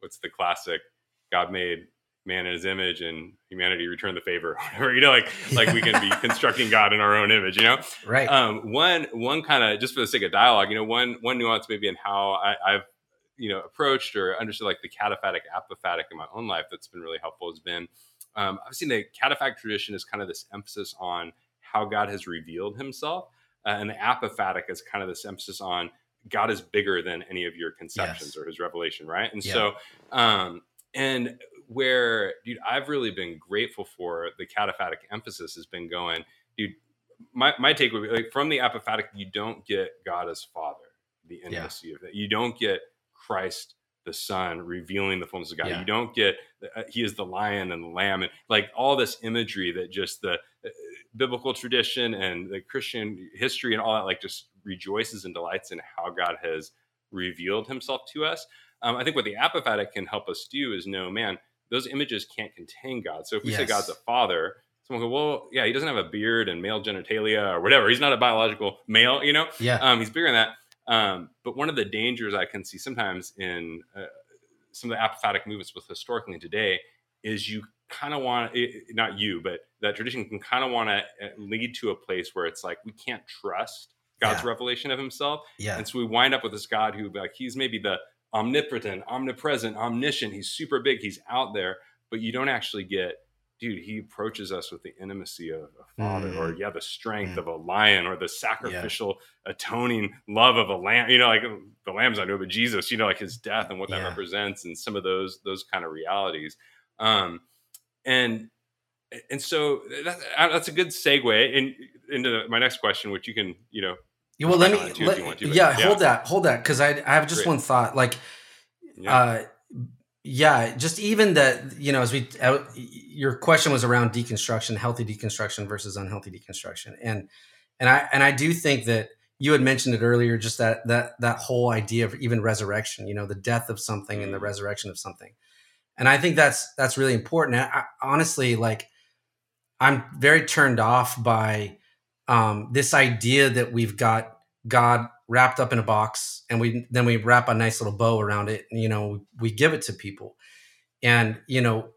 what's the classic? God made man in His image, and humanity returned the favor. <laughs> Or you know, like <laughs> like we can be constructing God in our own image. You know, right? Um, one one kind of just for the sake of dialogue, you know, one one nuance maybe in how I, I've you know approached or understood like the cataphatic apophatic in my own life that's been really helpful has been um, I've seen the cataphatic tradition is kind of this emphasis on how God has revealed himself. Uh, and the apophatic is kind of this emphasis on God is bigger than any of your conceptions yes. or his revelation, right? And yeah. so, um, and where, dude, I've really been grateful for the cataphatic emphasis has been going, dude. My, my take would be like from the apophatic, you don't get God as Father, the intimacy yeah. of that. You don't get Christ the Son revealing the fullness of God. Yeah. You don't get uh, He is the Lion and the Lamb, and like all this imagery that just the uh, biblical tradition and the Christian history and all that like just rejoices and delights in how God has revealed Himself to us. Um, I think what the apophatic can help us do is know, man, those images can't contain God. So if we yes. say God's a Father, someone go, well, yeah, He doesn't have a beard and male genitalia or whatever. He's not a biological male, you know. Yeah, um, he's bigger than that um, but one of the dangers I can see sometimes in uh, some of the apophatic movements with historically and today is you kind of want not you, but that tradition can kind of want to uh, lead to a place where it's like we can't trust God's yeah. revelation of Himself, yeah. and so we wind up with this God who like He's maybe the omnipotent, omnipresent, omniscient. He's super big. He's out there, but you don't actually get dude, he approaches us with the intimacy of a father, mm. or yeah, the strength mm. of a lion, or the sacrificial, yeah. atoning love of a lamb. You know, like the lamb's I know, but Jesus, you know, like his death and what that yeah. represents, and some of those those kind of realities. Um, and and so that, uh, that's a good segue in, into my next question, which you can, you know, yeah, well, let me, let, to, yeah, yeah, hold that, hold that, because I, I have just Great. one thought, like, uh, yeah, just even that, you know, as we, uh, your question was around deconstruction, healthy deconstruction versus unhealthy deconstruction. And, and I, and I do think that you had mentioned it earlier, just that, that, that whole idea of even resurrection, you know, the death of something and the mm-hmm. resurrection of something. And I think that's, that's really important. I, honestly, like, I'm very turned off by um, this idea that we've got God wrapped up in a box and we then we wrap a nice little bow around it and, you know we give it to people. And you know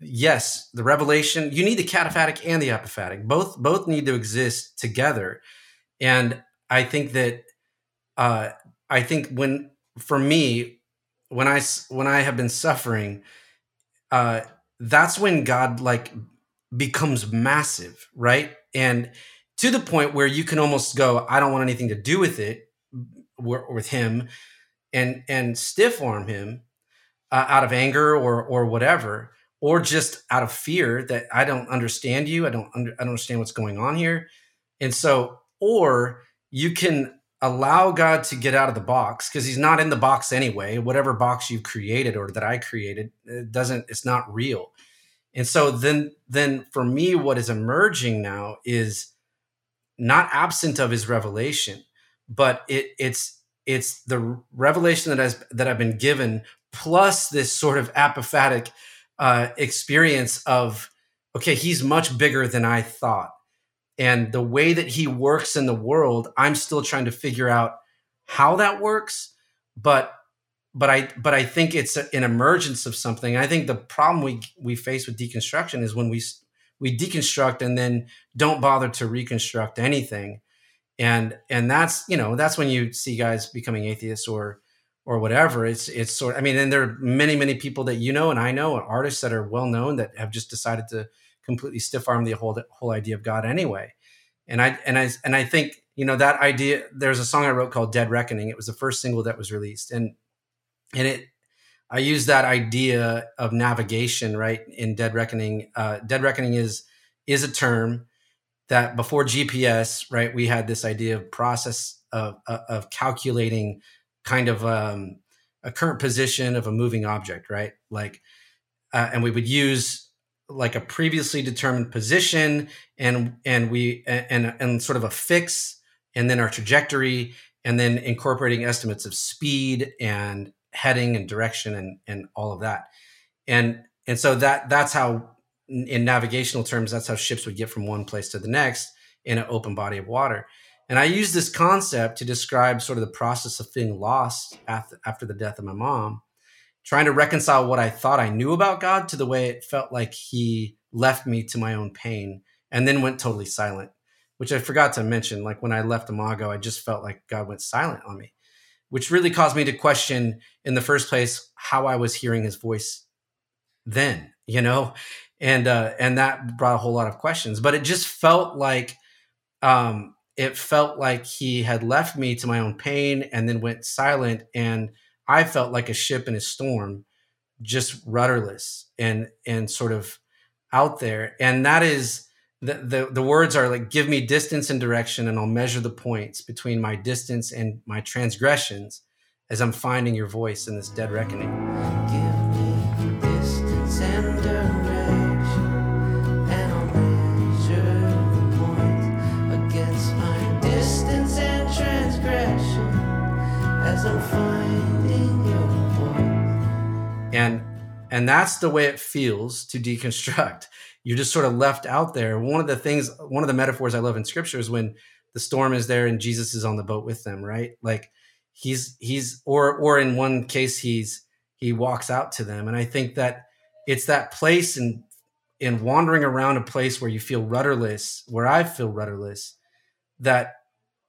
yes the revelation you need the cataphatic and the apophatic. Both both need to exist together. And i think that uh i think when for me when i when i have been suffering uh that's when god like becomes massive right? And to the point where you can almost go i don't want anything to do with it with him and and stiff arm him uh, out of anger or or whatever or just out of fear that I don't understand you. I don't under, I don't understand what's going on here. And so or you can allow God to get out of the box because he's not in the box anyway. Whatever box you've created or that I created it doesn't it's not real. And so then then for me what is emerging now is not absent of his revelation but it it's it's the revelation that has that I've been given plus this sort of apophatic uh, experience of okay, he's much bigger than I thought, and the way that he works in the world, I'm still trying to figure out how that works, but but I but I think it's an emergence of something. I think the problem we we face with deconstruction is when we we deconstruct and then don't bother to reconstruct anything and and that's you know that's when you see guys becoming atheists or or whatever. It's it's sort i mean and there are many many people that you know and i know artists that are well known that have just decided to completely stiff arm the whole whole idea of god anyway. And i and i and i think you know that idea there's a song i wrote called dead reckoning. It was the first single that was released. And and it i use that idea of navigation right in dead reckoning. Uh, dead reckoning is is a term that before GPS, right, we had this idea of process of, of calculating kind of um, a current position of a moving object, right? Like, uh, and we would use like a previously determined position and and we and and sort of a fix and then our trajectory and then incorporating estimates of speed and heading and direction and and all of that and and so that that's how in navigational terms, that's how ships would get from one place to the next in an open body of water. And I use this concept to describe sort of the process of feeling lost after, after the death of my mom, trying to reconcile what I thought I knew about God to the way it felt like He left me to my own pain and then went totally silent, which I forgot to mention. Like when I left Imago, I just felt like God went silent on me, which really caused me to question in the first place how I was hearing His voice then, you know? And uh, and that brought a whole lot of questions. But it just felt like um, it felt like he had left me to my own pain and then went silent, and I felt like a ship in a storm, just rudderless and and sort of out there. And that is the, the the words are like, "Give me distance and direction, and I'll measure the points between my distance and my transgressions." As I'm finding your voice in this dead reckoning. And and that's the way it feels to deconstruct. <laughs> You're just sort of left out there. One of the things one of the metaphors i love in scripture is when the storm is there and jesus is on the boat with them right? Like he's he's or or in one case he's he walks out to them. And i think that it's that place in in wandering around a place where you feel rudderless where i feel rudderless that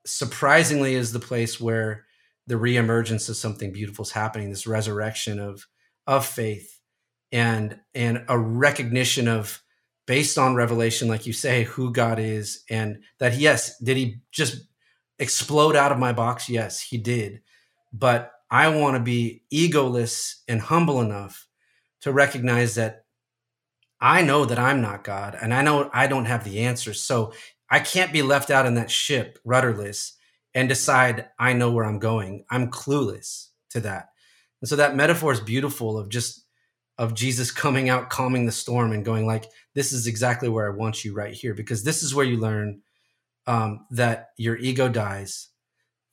surprisingly is the place where the reemergence of something beautiful is happening this resurrection of of faith and and a recognition of based on revelation like you say who god is and that yes did he just explode out of my box? Yes he did. But i want to be egoless and humble enough to recognize that i know that i'm not god and i know i don't have the answers. So i can't be left out in that ship rudderless and decide i know where i'm going. I'm clueless to that. And so that metaphor is beautiful of just of Jesus coming out, calming the storm, and going like, "This is exactly where I want you right here," because this is where you learn um, that your ego dies,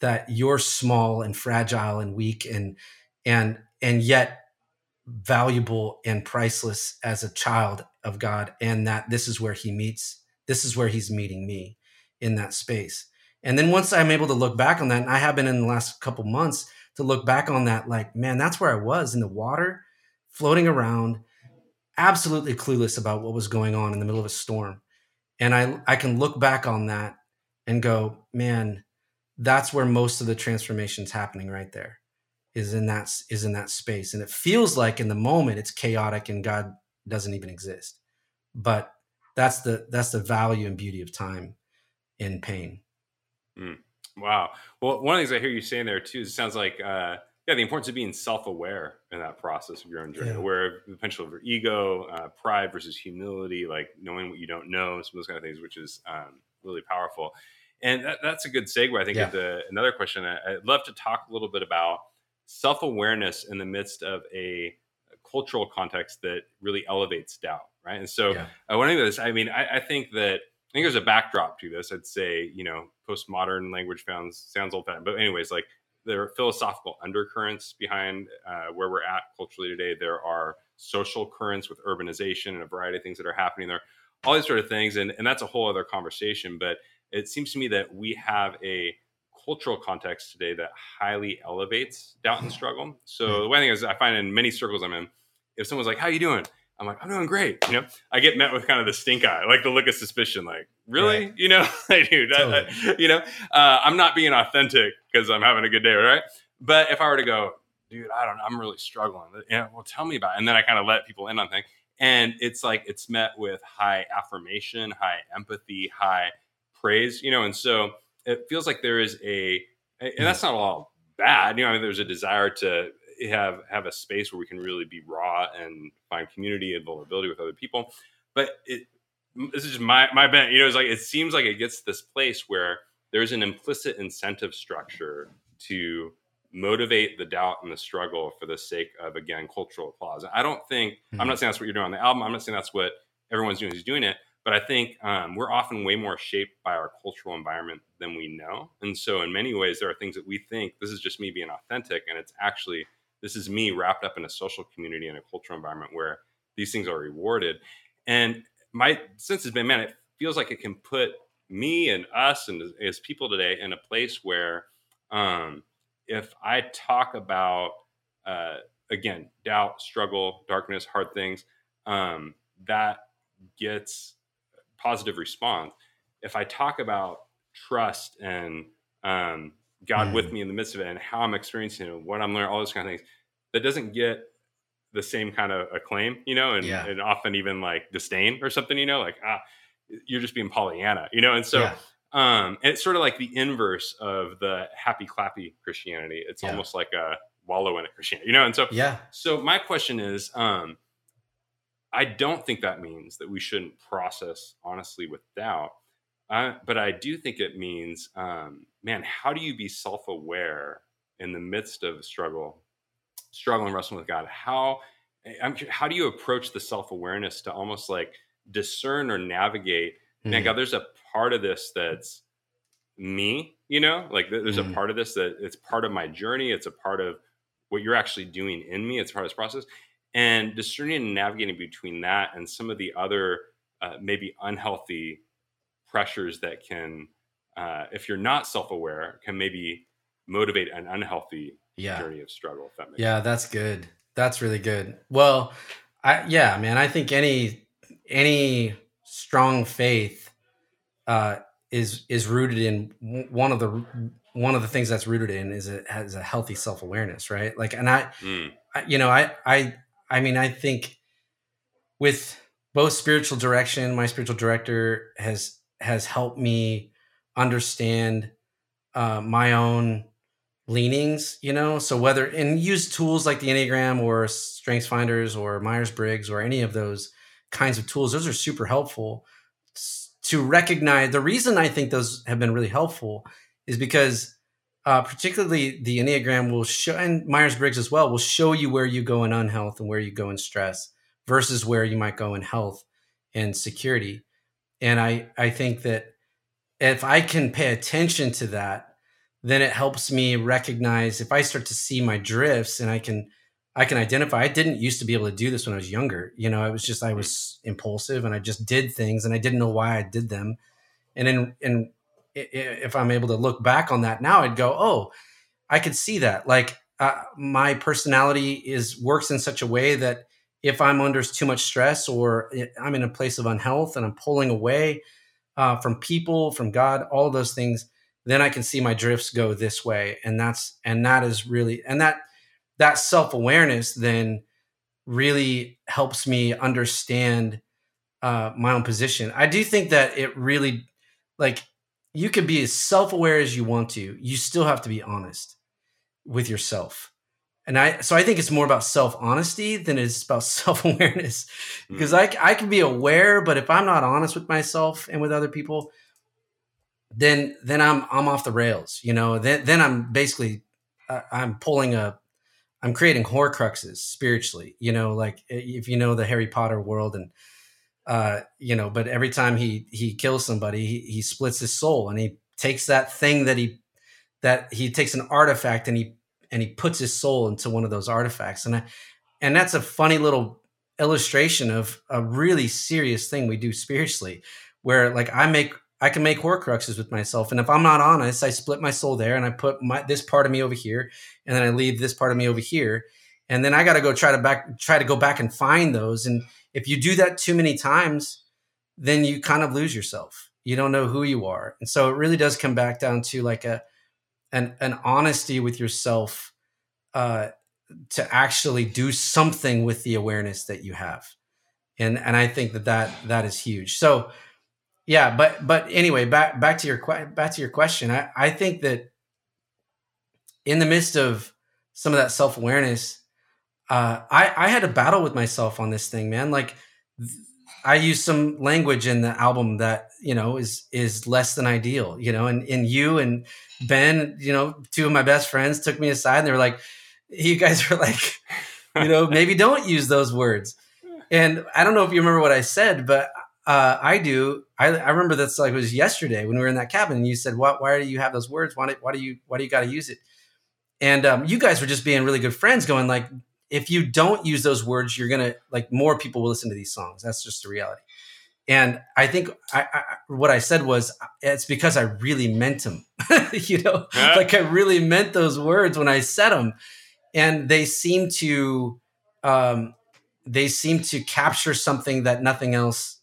that you're small and fragile and weak, and and and yet valuable and priceless as a child of God, and that this is where He meets. This is where He's meeting me in that space. And then once I'm able to look back on that, and I have been in the last couple months to look back on that, like, man, that's where I was in the water, floating around, absolutely clueless about what was going on in the middle of a storm. And I, I can look back on that and go, man, that's where most of the transformation's happening right there is in that is in that space and it feels like in the moment it's chaotic and god doesn't even exist but that's the that's the value and beauty of time in pain mm. wow well one of the things i hear you saying there too is it sounds like uh yeah the importance of being self-aware in that process of your own journey yeah. aware of the potential of your ego uh, pride versus humility like knowing what you don't know some of those kind of things which is um, really powerful and that, that's a good segue i think yeah. into another question I, i'd love to talk a little bit about self awareness in the midst of a cultural context that really elevates doubt, right? And so, yeah. uh, one of this, I mean, I, I, think that I think there's a backdrop to this. I'd say, you know, postmodern language sounds sounds old fashioned, but anyways, like there are philosophical undercurrents behind uh, where we're at culturally today. There are social currents with urbanization and a variety of things that are happening there, all these sort of things, and and that's a whole other conversation. But it seems to me that we have a cultural context today that highly elevates doubt and struggle. So hmm. the one thing is I find in many circles I'm in, if someone's like, "How are you doing?" I'm like, "I'm doing great." You know, I get met with kind of the stink eye, like the look of suspicion, like, "Really?" Right. You know, <laughs> I do. Totally. you know, uh, I'm not being authentic because I'm having a good day, right? But if I were to go, dude, I don't know, I'm really struggling. Yeah, well, tell me about it. And then I kind of let people in on things. And it's like it's met with high affirmation, high empathy, high praise, you know, and so it feels like there is a, and that's not all bad. You know, I mean, there's a desire to have have a space where we can really be raw and find community and vulnerability with other people. But it, this is just my my bent. You know, it's like it seems like it gets to this place where there's an implicit incentive structure to motivate the doubt and the struggle for the sake of again cultural applause. I don't think mm-hmm. I'm not saying that's what you're doing on the album. I'm not saying that's what everyone's doing who's doing it. But I think um, we're often way more shaped by our cultural environment than we know. And so, in many ways, there are things that we think this is just me being authentic, and it's actually this is me wrapped up in a social community and a cultural environment where these things are rewarded. And my sense has been, man, it feels like it can put me and us and as people today in a place where um, if I talk about uh, again doubt, struggle, darkness, hard things, um, that gets positive response. If I talk about trust and um, God mm. with me in the midst of it and how I'm experiencing it, what I'm learning, all those kind of things, that doesn't get the same kind of acclaim, you know, and, yeah. and often even like disdain or something, you know, like, ah, you're just being Pollyanna, you know? And so, yeah. um, it's sort of like the inverse of the happy clappy Christianity. It's yeah. almost like a wallow in it Christianity, you know? And so, yeah. So my question is, um, I don't think that means that we shouldn't process honestly with doubt. Uh, but I do think it means, um, man, how do you be self aware in the midst of struggle, struggle and wrestling with God? How I'm, how do you approach the self awareness to almost like discern or navigate? Mm-hmm. Man, God, there's a part of this that's me, you know, like there's mm-hmm. a part of this that it's part of my journey. It's a part of what you're actually doing in me. It's part of this process and discerning and navigating between that and some of the other uh, maybe unhealthy pressures that can uh, if you're not self-aware can maybe motivate an unhealthy yeah. journey of struggle that yeah sense. that's good that's really good well i yeah man i think any any strong faith uh, is is rooted in one of the one of the things that's rooted in is it has a healthy self-awareness right like and I, mm. I you know i i I mean, I think with both spiritual direction, my spiritual director has has helped me understand uh, my own leanings, you know. So whether and use tools like the Enneagram or Strengths Finders or Myers Briggs or any of those kinds of tools, those are super helpful to recognize. The reason I think those have been really helpful is because uh, particularly the Enneagram will show, and Myers Briggs as well, will show you where you go in unhealth and where you go in stress versus where you might go in health and security. And I, I think that if I can pay attention to that, then it helps me recognize if I start to see my drifts and I can I can identify. I didn't used to be able to do this when I was younger. You know, I was just I was impulsive and I just did things and I didn't know why I did them. And then and if I'm able to look back on that now, I'd go, oh, I could see that. Like uh, my personality is works in such a way that if I'm under too much stress or I'm in a place of unhealth and I'm pulling away uh, from people, from God, all those things, then I can see my drifts go this way, and that's and that is really and that that self awareness then really helps me understand uh, my own position. I do think that it really like you can be as self aware as you want to. You still have to be honest with yourself and I so I think it's more about self honesty than it's about <laughs> self awareness because mm. I I can be aware, but if I'm not honest with myself and with other people, then then I'm I'm off the rails. You know, then then I'm basically uh, I'm pulling a I'm creating horcruxes spiritually. You know, like if you know the Harry Potter world and. Uh, you know, but every time he he kills somebody, he, he splits his soul and he takes that thing that he that he takes an artifact and he and he puts his soul into one of those artifacts. And I, and that's a funny little illustration of a really serious thing we do spiritually where like i make i can make horcruxes with myself. And if i'm not honest i split my soul there and i put my this part of me over here and then i leave this part of me over here. And then i got to go try to back try to go back and find those. And if you do that too many times then you kind of lose yourself. You don't know who you are. And so it really does come back down to like a an an honesty with yourself uh, to actually do something with the awareness that you have, and and I think that that that is huge. So yeah, but but anyway, back back to your back to your question. I I think that in the midst of some of that self awareness, uh, I I had a battle with myself on this thing, man. Like. I use some language in the album that you know is is less than ideal, you know, and in you and Ben, you know, two of my best friends took me aside and they were like, you guys were like, you know, <laughs> maybe don't use those words. And I don't know if you remember what I said, but uh, I do. I, I remember that's like it was yesterday when we were in that cabin and you said, what, why do you have those words? Why do, why do you, why do you got to use it? And um, you guys were just being really good friends going like, if you don't use those words, you're going to like more people will listen to these songs. That's just the reality. And I think I, I, what I said was it's because I really meant them, <laughs> you know, yeah. like I really meant those words when I said them, and they seem to um, they seem to capture something that nothing else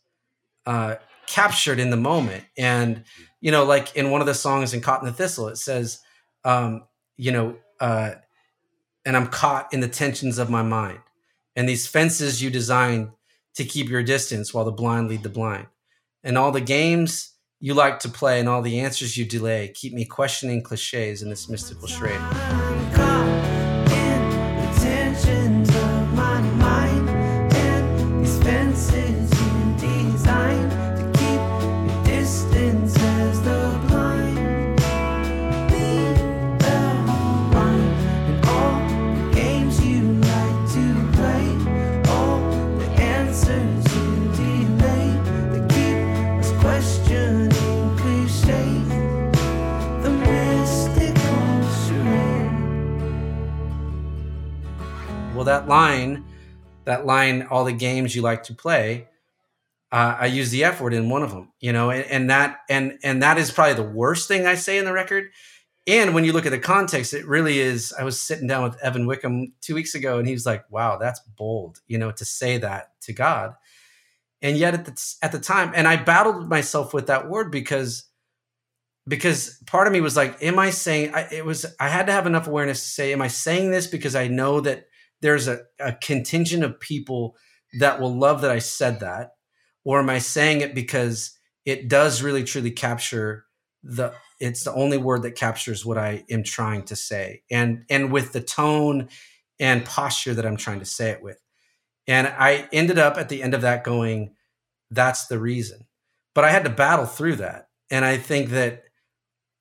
uh, captured in the moment. And you know, like in one of the songs in in the Thistle, it says, um, you know, uh, and I'm caught in the tensions of my mind, and these fences you designed to keep your distance while the blind lead the blind. And all the games you like to play and all the answers you delay keep me questioning cliches in this mystical charade. That line, all the games you like to play, uh, I use the F word in one of them, you know, and, and that and and that is probably the worst thing I say in the record. And when you look at the context, it really is. I was sitting down with Evan Wickham two weeks ago, and he was like, "Wow, that's bold," you know, to say that to God. And yet, at the at the time, and I battled myself with that word because because part of me was like, "Am I saying?" I, it was. I had to have enough awareness to say, "Am I saying this because I know that there's a, a contingent of people that will love that I said that? Or am I saying it because it does really truly capture the it's the only word that captures what I am trying to say and and with the tone and posture that I'm trying to say it with. And I ended up at the end of that going, that's the reason. But I had to battle through that. And I think that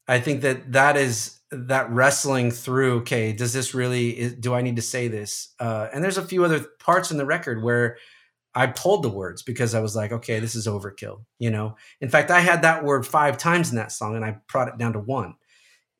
I think that that is that wrestling through okay does this really do i need to say this? Uh, and there's a few other parts in the record where i pulled the words because i was like okay this is overkill you know? In fact i had that word five times in that song and i brought it down to one.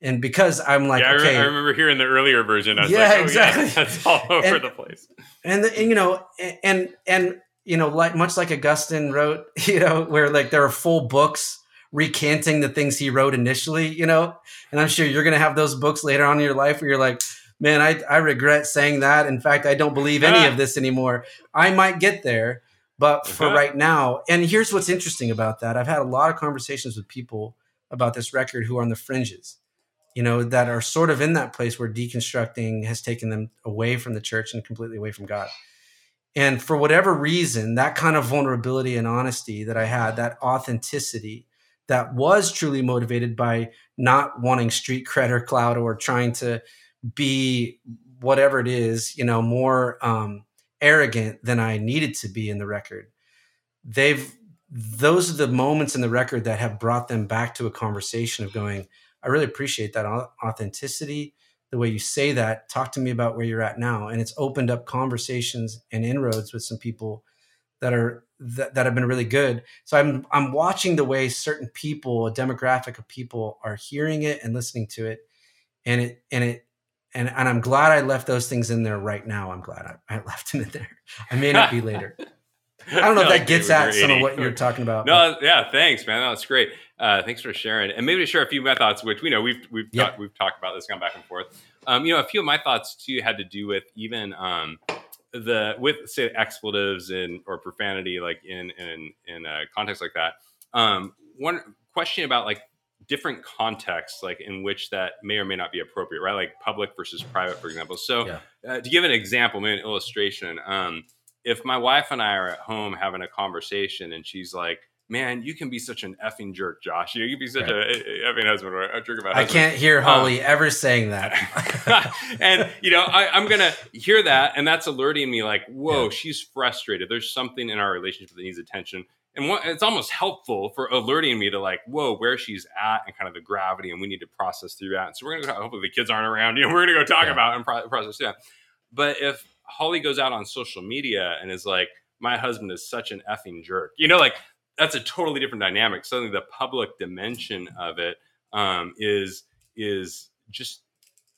And because i'm like yeah, I, okay, I remember hearing the earlier version. I was yeah like, oh, exactly. yeah, <laughs> that's all over and, the place. and, the, and you know and and you know like much like augustine wrote <laughs> you know where like there are full books recanting the things he wrote initially, you know? And I'm sure you're going to have those books later on in your life where you're like, man, I, I regret saying that. In fact, I don't believe any of this anymore. I might get there, but for uh-huh. right now, and here's what's interesting about that I've had a lot of conversations with people about this record who are on the fringes, you know, that are sort of in that place where deconstructing has taken them away from the church and completely away from God. And for whatever reason, that kind of vulnerability and honesty that I had, that authenticity, that was truly motivated by not wanting street cred or clout or trying to be whatever it is, you know, more um, arrogant than I needed to be in the record. They've those are the moments in the record that have brought them back to a conversation of going, I really appreciate that authenticity, the way you say that. Talk to me about where you're at now, and it's opened up conversations and inroads with some people that are that, that have been really good. So I'm I'm watching the way certain people, a demographic of people, are hearing it and listening to it, and it and it and and I'm glad I left those things in there right now. I'm glad I, I <laughs> left them in there. I may not be <laughs> later. I don't know if that gets at some of what you're talking about. No, but. yeah, thanks, man. That's great. Uh, thanks for sharing, and maybe to share a few of my thoughts, which we know we've we've talked, we've talked about this, gone back and forth. Um, you know, a few of my thoughts too had to do with even um, the with say expletives and or profanity like in in in a context like that um one question about like different contexts like in which that may or may not be appropriate right like public versus private for example so yeah. uh, to give an example maybe an illustration um if my wife and i are at home having a conversation and she's like man, you can be such an effing jerk, Josh. You can be such right. a, a effing husband or a jerk about. I can't hear um, Holly um, ever saying that. <laughs> and you know, I, am gonna hear that, and that's alerting me, like, whoa, yeah. she's frustrated. There's something in our relationship that needs attention. And what, it's almost helpful for alerting me to like, whoa, where she's at and kind of the gravity, and we need to process through that. And so we're gonna go, hopefully the kids aren't around. <laughs> You know, we're gonna go talk yeah. about and pro- process that. But if Holly goes out on social media and is like, my husband is such an effing jerk, you know, like that's a totally different dynamic. Suddenly, the public dimension of it um, is is just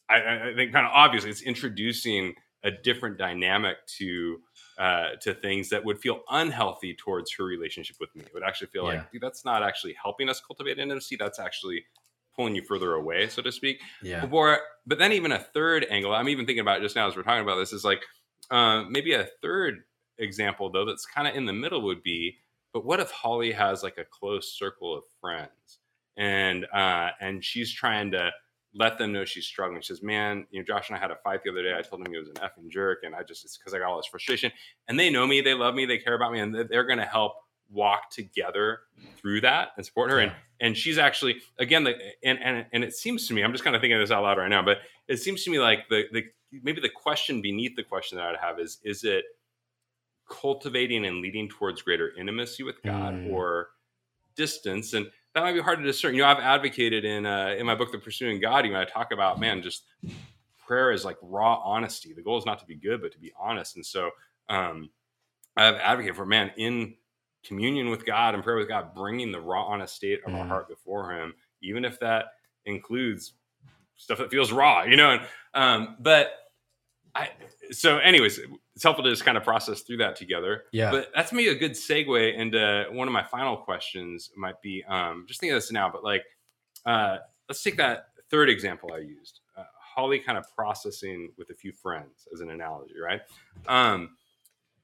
I, I, think kind of obviously it's introducing a different dynamic to uh, to things that would feel unhealthy towards her relationship with me. It would actually feel yeah. like that's not actually helping us cultivate intimacy. That's actually pulling you further away, so to speak. Yeah. But then even a third angle, I'm even thinking about just now as we're talking about this is like uh, maybe a third example though that's kind of in the middle would be but what if Holly has like a close circle of friends and uh, and she's trying to let them know she's struggling. She says, "Man, you know, Josh and I had a fight the other day. I told him he was an effing jerk, and I just it's because I got all this frustration. And they know me, they love me, they care about me, and they're going to help walk together through that and support her. And and she's actually again the and and and it seems to me, I'm just kind of thinking this out loud right now, but it seems to me like the the maybe the question beneath the question that I'd have is is it cultivating and leading towards greater intimacy with God mm. or distance. And that might be hard to discern. You know, I've advocated in uh, in my book, The Pursuing God, you know, I talk about man, just prayer is like raw honesty. The goal is not to be good, but to be honest. And so um, I've advocated for man in communion with God and prayer with God, bringing the raw, honest state of mm. our heart before Him, even if that includes stuff that feels raw, you know. And, um, but I so, anyways, it's helpful to just kind of process through that together. Yeah. But that's maybe a good segue into one of my final questions. Might be um, just think of this now, but like, uh, let's take that third example I used. Uh, Holly kind of processing with a few friends as an analogy, right? Um,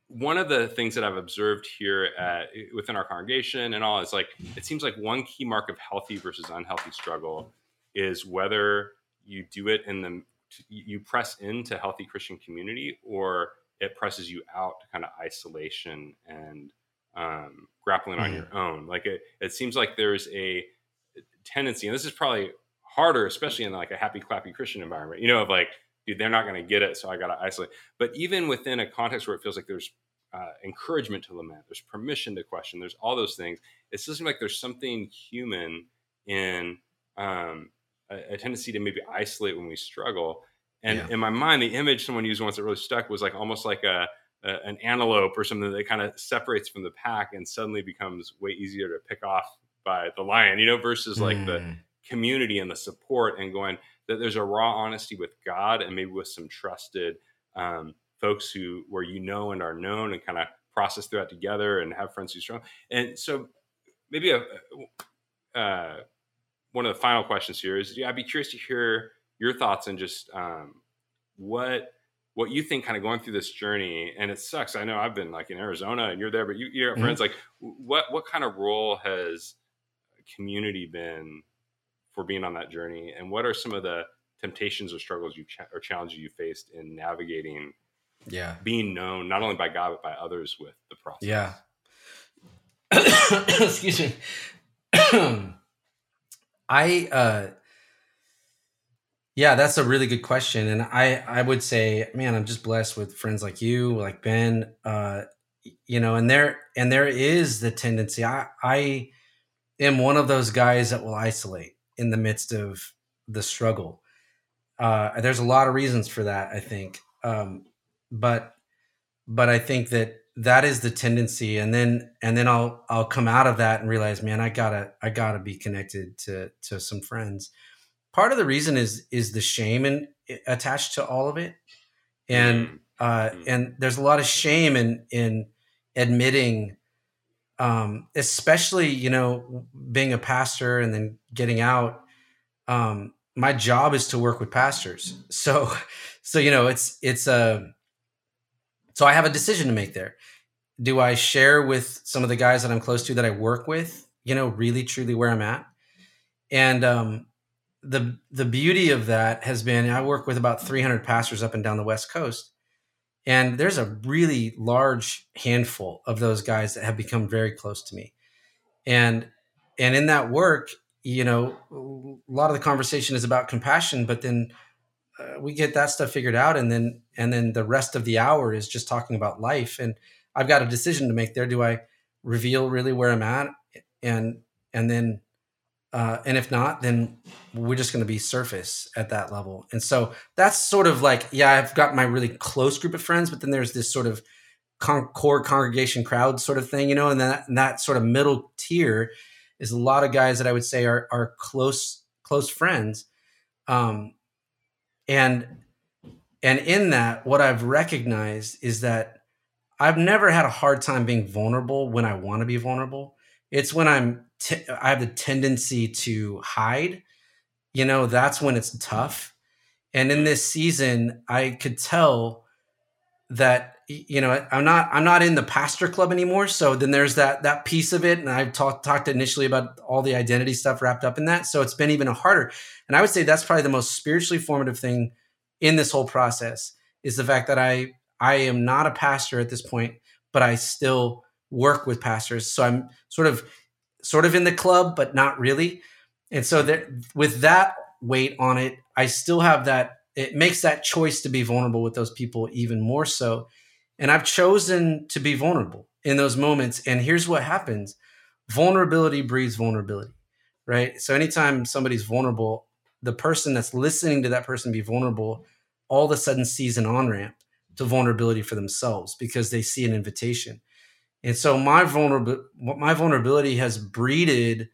one of the things that I've observed here at, within our congregation and all is like it seems like one key mark of healthy versus unhealthy struggle is whether you do it in the you press into healthy Christian community or it presses you out to kind of isolation and um, grappling mm-hmm. on your own. Like it, it seems like there's a tendency, and this is probably harder, especially in like a happy, clappy Christian environment, you know, of like, dude, they're not going to get it. So I got to isolate. But even within a context where it feels like there's uh, encouragement to lament, there's permission to question, there's all those things. It seems like there's something human in um, a, a tendency to maybe isolate when we struggle. And yeah. in my mind, the image someone used once that really stuck was like almost like a, a an antelope or something that kind of separates from the pack and suddenly becomes way easier to pick off by the lion, you know, versus like mm. the community and the support and going that there's a raw honesty with God and maybe with some trusted um, folks who where you know and are known and kind of process through that together and have friends who strong. And so maybe a, uh, one of the final questions here is yeah, I'd be curious to hear your thoughts and just um, what what you think kind of going through this journey and it sucks i know i've been like in arizona and you're there but you, you have mm-hmm. friends like what what kind of role has community been for being on that journey? And what are some of the temptations or struggles you or challenges you faced in navigating yeah. being known not only by god but by others with the process? Yeah. <coughs> Excuse me <coughs> i uh yeah that's a really good question and i i would say man i'm just blessed with friends like you like ben uh you know and there and there is the tendency i i am one of those guys that will isolate in the midst of the struggle. Uh there's a lot of reasons for that i think um but but I think that that is the tendency and then and then I'll I'll come out of that and realize man I got to I got to be connected to to some friends. Part of the reason is is the shame and attached to all of it. And mm-hmm. uh mm-hmm. and there's a lot of shame in in admitting um especially you know being a pastor and then getting out um my job is to work with pastors. So so you know it's it's a so I have a decision to make there. Do I share with some of the guys that I'm close to that I work with, you know, really truly where I'm at? And um, the the beauty of that has been I work with about 300 pastors up and down the West Coast. And there's a really large handful of those guys that have become very close to me. And and in that work, you know, a lot of the conversation is about compassion, but then uh, we get that stuff figured out and then and then the rest of the hour is just talking about life and i've got a decision to make there. Do i reveal really where i'm at? And and then uh, and if not then we're just going to be surface at that level. And so that's sort of like yeah i've got my really close group of friends but then there's this sort of con- core congregation crowd sort of thing you know and that, and that sort of middle tier is a lot of guys that i would say are, are close close friends. Um, and and in that what i've recognized is that i've never had a hard time being vulnerable when i want to be vulnerable. It's when i'm t- i have the tendency to hide you know that's when it's tough. And in this season i could tell that you know i'm not i'm not in the pastor club anymore so then there's that that piece of it and i've talked talked initially about all the identity stuff wrapped up in that so it's been even harder. And i would say that's probably the most spiritually formative thing in this whole process is the fact that i i am not a pastor at this point but i still work with pastors so i'm sort of sort of in the club but not really and so there with that weight on it i still have that it makes that choice to be vulnerable with those people even more so and I've chosen to be vulnerable in those moments. And here's what happens vulnerability breeds vulnerability, right? So anytime somebody's vulnerable, the person that's listening to that person be vulnerable all of a sudden sees an on ramp to vulnerability for themselves because they see an invitation. And so my vulnerability, my vulnerability has breeded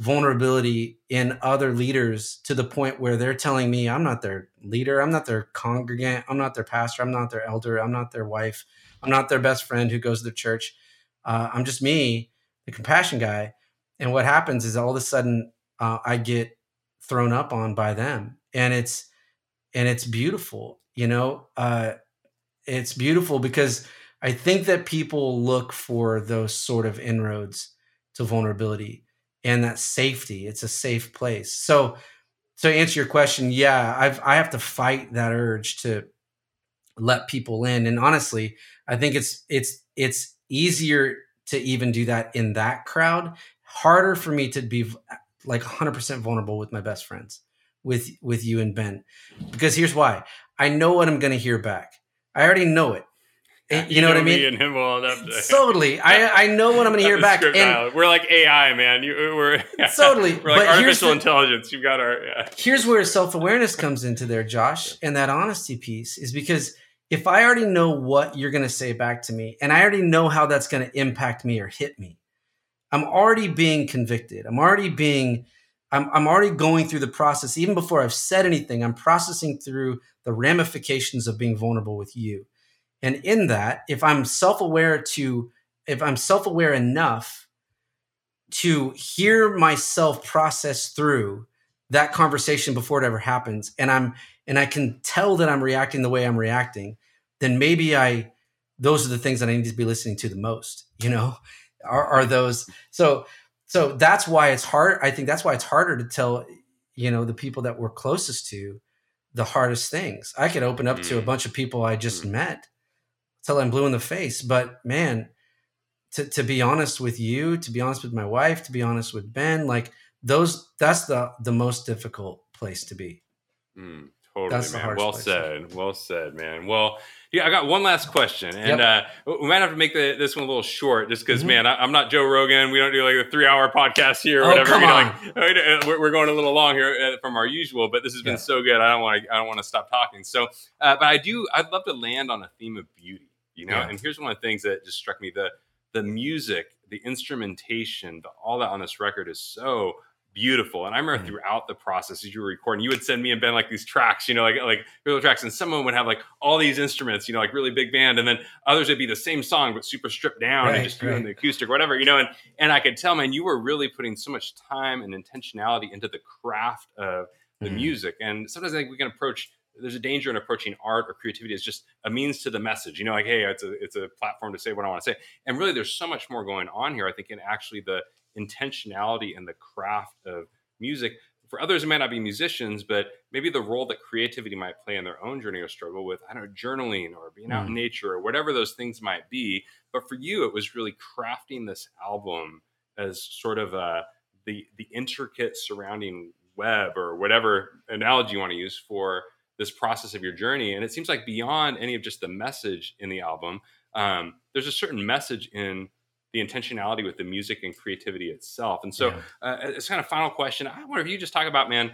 vulnerability in other leaders to the point where they're telling me I'm not their leader, I'm not their congregant, I'm not their pastor, I'm not their elder, I'm not their wife, I'm not their best friend who goes to the church. Uh, I'm just me, the compassion guy. And what happens is all of a sudden uh, I get thrown up on by them, and it's and it's beautiful. You know, uh, it's beautiful because I think that people look for those sort of inroads to vulnerability and that safety. It's a safe place. So to answer your question, yeah, I've I have to fight that urge to let people in. And honestly, I think it's it's it's easier to even do that in that crowd. Harder for me to be like 100% vulnerable with my best friends, with with you and Ben, because here's why: I know what I'm going to hear back. I already know it, you, you know, know, what I mean? and him to, <laughs> totally. I <laughs> I know what I'm going to hear back. And we're like AI, man. You, we're <laughs> totally. We're like artificial the, intelligence. You've got our. Yeah. Here's where self awareness comes into there, Josh, and that honesty piece is because if I already know what you're going to say back to me, and I already know how that's going to impact me or hit me, I'm already being convicted. I'm already being. I'm, I'm already going through the process even before I've said anything. I'm processing through the ramifications of being vulnerable with you and in that, if I'm self-aware to if I'm self-aware enough to hear myself process through that conversation before it ever happens and I'm and I can tell that I'm reacting the way I'm reacting, then maybe I those are the things that I need to be listening to the most, you know? <laughs> Are, are those so so that's why it's hard I think that's why it's harder to tell you know the people that we're closest to the hardest things. I could open up mm. to a mm. bunch of people I just mm. met till I'm blue in the face. But man, to, to be honest with you, to be honest with my wife, to be honest with Ben, like those, that's the, the most difficult place to be. Mm, totally, that's man. Well said. Well said, man. Well, yeah, I got one last question, and yep. uh, we might have to make the, this one a little short, just because, mm-hmm. man, I, am not Joe Rogan. We don't do like a three-hour podcast here or oh, whatever. Come you know, on. Like, uh, we're going a little long here uh, from our usual, but this has been yeah. so good. I don't want to. I don't want to stop talking. So, uh, but I do. I'd love to land on a theme of beauty you know. Yeah. And here's one of the things that just struck me: the the music, the instrumentation, the, all that on this record is so beautiful. And I remember mm throughout the process as you were recording, you would send me and Ben like these tracks, you know, like like real tracks, and someone would have like all these instruments, you know, like really big band, and then others would be the same song but super stripped down right, and just right. doing the acoustic, whatever, you know. And and I could tell, man, you were really putting so much time and intentionality into the craft of the mm music. And sometimes I think we can approach there's a danger in approaching art or creativity as just a means to the message. You know, like hey, it's a it's a platform to say what I want to say. And really, there's so much more going on here. I think in actually the intentionality and the craft of music. For others, it might not be musicians, but maybe the role that creativity might play in their own journey or struggle with, I don't know, journaling or being out in mm. nature or whatever those things might be. But for you, it was really crafting this album as sort of a, the the intricate surrounding web or whatever analogy you want to use for this process of your journey. And it seems like beyond any of just the message in the album, um, there's a certain message in the intentionality with the music and creativity itself. And so, yeah. uh, it's kind of final question. I wonder if you just talk about, man,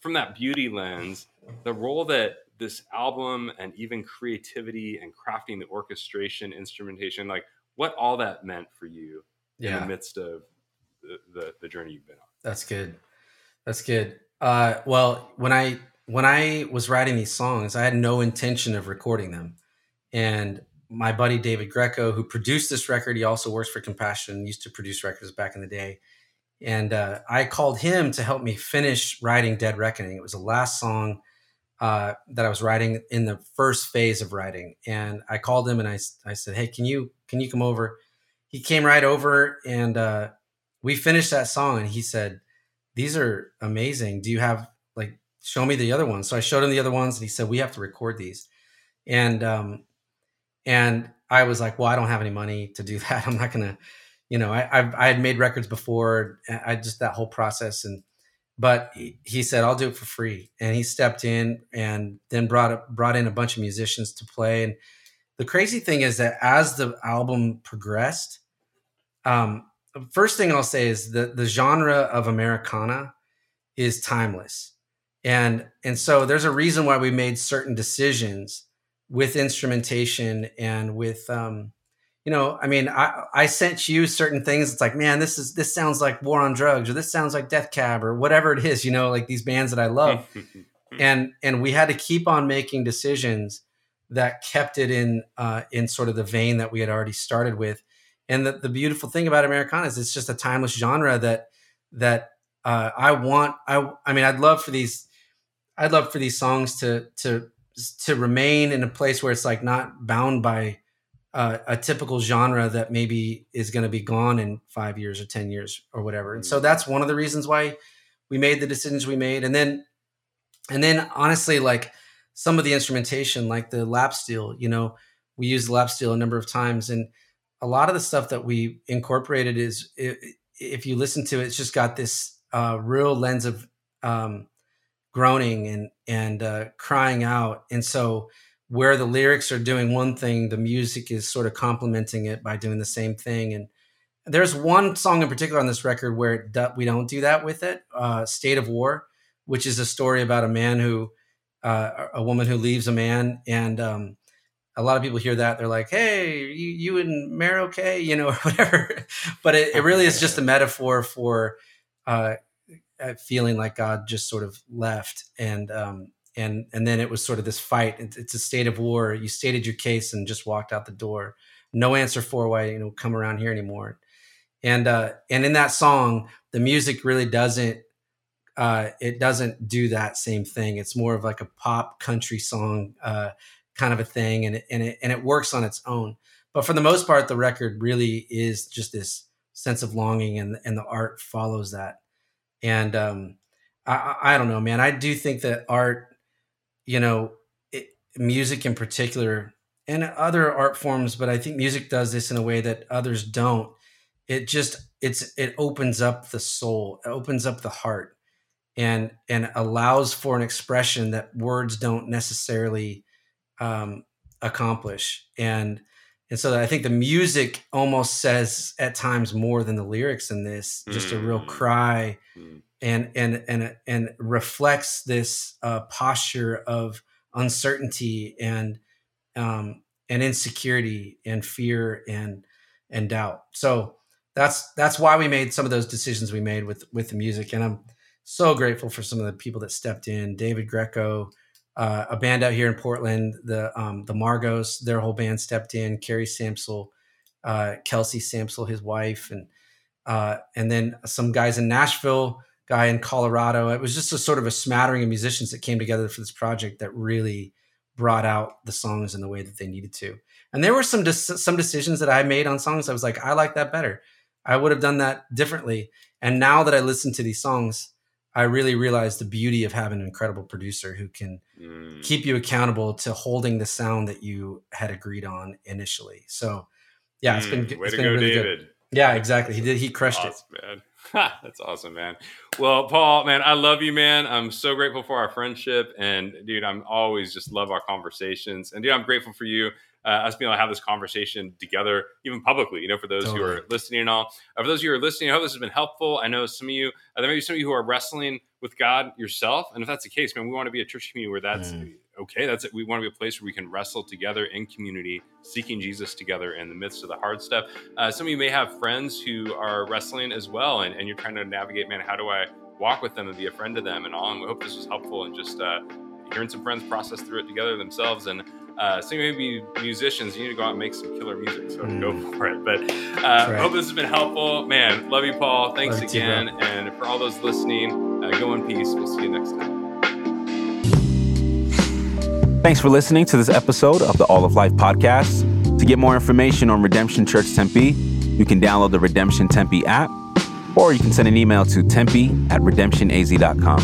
from that beauty lens, the role that this album and even creativity and crafting the orchestration, instrumentation, like what all that meant for you yeah. in the midst of the, the, the journey you've been on. That's good. That's good. Uh, well, when I when I was writing these songs, I had no intention of recording them. And my buddy David Greco, who produced this record, he also works for Compassion, used to produce records back in the day. And uh, I called him to help me finish writing Dead Reckoning. It was the last song uh, that I was writing in the first phase of writing. And I called him and I, I said, Hey, can you, can you come over? He came right over and uh, we finished that song. And he said, These are amazing. Do you have like show me the other ones. So I showed him the other ones, and he said, we have to record these. And um, and I was like, well, I don't have any money to do <laughs> that. I'm not gonna, you know, I I've, I had made records before. I just that whole process, and but he, said, I'll do it for free. And he stepped in and then brought brought in a bunch of musicians to play. And the crazy thing is that as the album progressed, um, first thing I'll say is that the genre of Americana is timeless and and so there's a reason why we made certain decisions with instrumentation and with um you know i mean i i sent you certain things. It's like man this is this sounds like war on drugs or this sounds like death cab or whatever it is you know like these bands that i love. <laughs> And and we had to keep on making decisions that kept it in uh in sort of the vein that we had already started with. And the, the beautiful thing about americana is it's just a timeless genre that that uh, I want I I mean I'd love for these I'd love for these songs to to to remain in a place where it's like not bound by uh, a typical genre that maybe is going to be gone in five years or ten years or whatever. And so mm. that's one of the reasons why we made the decisions we made. And then and then honestly, like some of the instrumentation, like the lap steel, you know, we used the lap steel a number of times, and a lot of the stuff that we incorporated is if you listen to it, it's just got this uh, real lens of um, groaning and and uh, crying out and so where the lyrics are doing one thing, the music is sort of complementing it by doing the same thing. And there's one song in particular on this record where we don't do that with it, uh, "State of War," which is a story about a man who, uh, a woman who leaves a man, and um, a lot of people hear that they're like, "Hey, you, you and Mare okay?" You know, or <laughs> whatever. but it, it really is just a <laughs> metaphor for uh, feeling like God just sort of left, and um, and and then it was sort of this fight. It's a state of war. You stated your case and just walked out the door. No answer for why you know come around here anymore. And uh, and in that song, the music really doesn't uh, it doesn't do that same thing. It's more of like a pop country song uh, kind of a thing, and it, and it and it works on its own. But for the most part, the record really is just this sense of longing, and and the art follows that. And um, I, I don't know, man. I do think that art, you know, it, music in particular, and other art forms, but I think music does this in a way that others don't. It just it's it opens up the soul, it opens up the heart, and and allows for an expression that words don't necessarily um, accomplish. And and so I think the music almost says at times more than the lyrics in this, just mm. a real mm. cry, mm. and and and and reflects this uh, posture of uncertainty and um, and insecurity and fear and and doubt. So that's that's why we made some of those decisions we made with with the music, and I'm so grateful for some of the people that stepped in. David Greco, uh, a band out here in Portland, the um, the Margos, their whole band stepped in. Carrie Samsel, uh, Kelsey Samsel, his wife, and uh, and then some guys in Nashville, guy in Colorado. It was just a sort of a smattering of musicians that came together for this project that really brought out the songs in the way that they needed to. And there were some de- some decisions that I made on songs. I was like, I like that better. I would have done that differently. And now that I listen to these songs, I really realized the beauty of having an incredible producer who can mm. keep you accountable to holding the sound that you had agreed on initially. So, yeah, it's been, mm, it's been really David. good. Yeah, exactly. He did. He crushed awesome, it. Man. <laughs> That's awesome, man. Well, Paul, man, I love you, man. I'm so grateful for our friendship, and dude, I'm always just love our conversations. And dude, I'm grateful for you uh, us being able to have this conversation together, even publicly, you know, for those totally. who are listening and all. Uh, for those of you who are listening, I hope this has been helpful. I know some of you, uh, there may be some of you who are wrestling with God yourself. And if that's the case, man, we want to be a church community where that's mm. okay. That's it. We want to be a place where we can wrestle together in community, seeking Jesus together in the midst of the hard stuff. Uh, some of you may have friends who are wrestling as well, and, and you're trying to navigate, man, how do I walk with them and be a friend to them and all. And we hope this was helpful and just uh, hearing some friends process through it together themselves. And uh, so maybe musicians, you need to go out and make some killer music. So mm. go for it. But uh, right. hope this has been helpful. Man, love you, Paul. Thanks love again. You, and for all those listening, uh, go in peace. We'll see you next time. Thanks for listening to this episode of the All of Life podcast. To get more information on Redemption Church Tempe, you can download the Redemption Tempe app, or you can send an email to tempe at redemptionaz.com.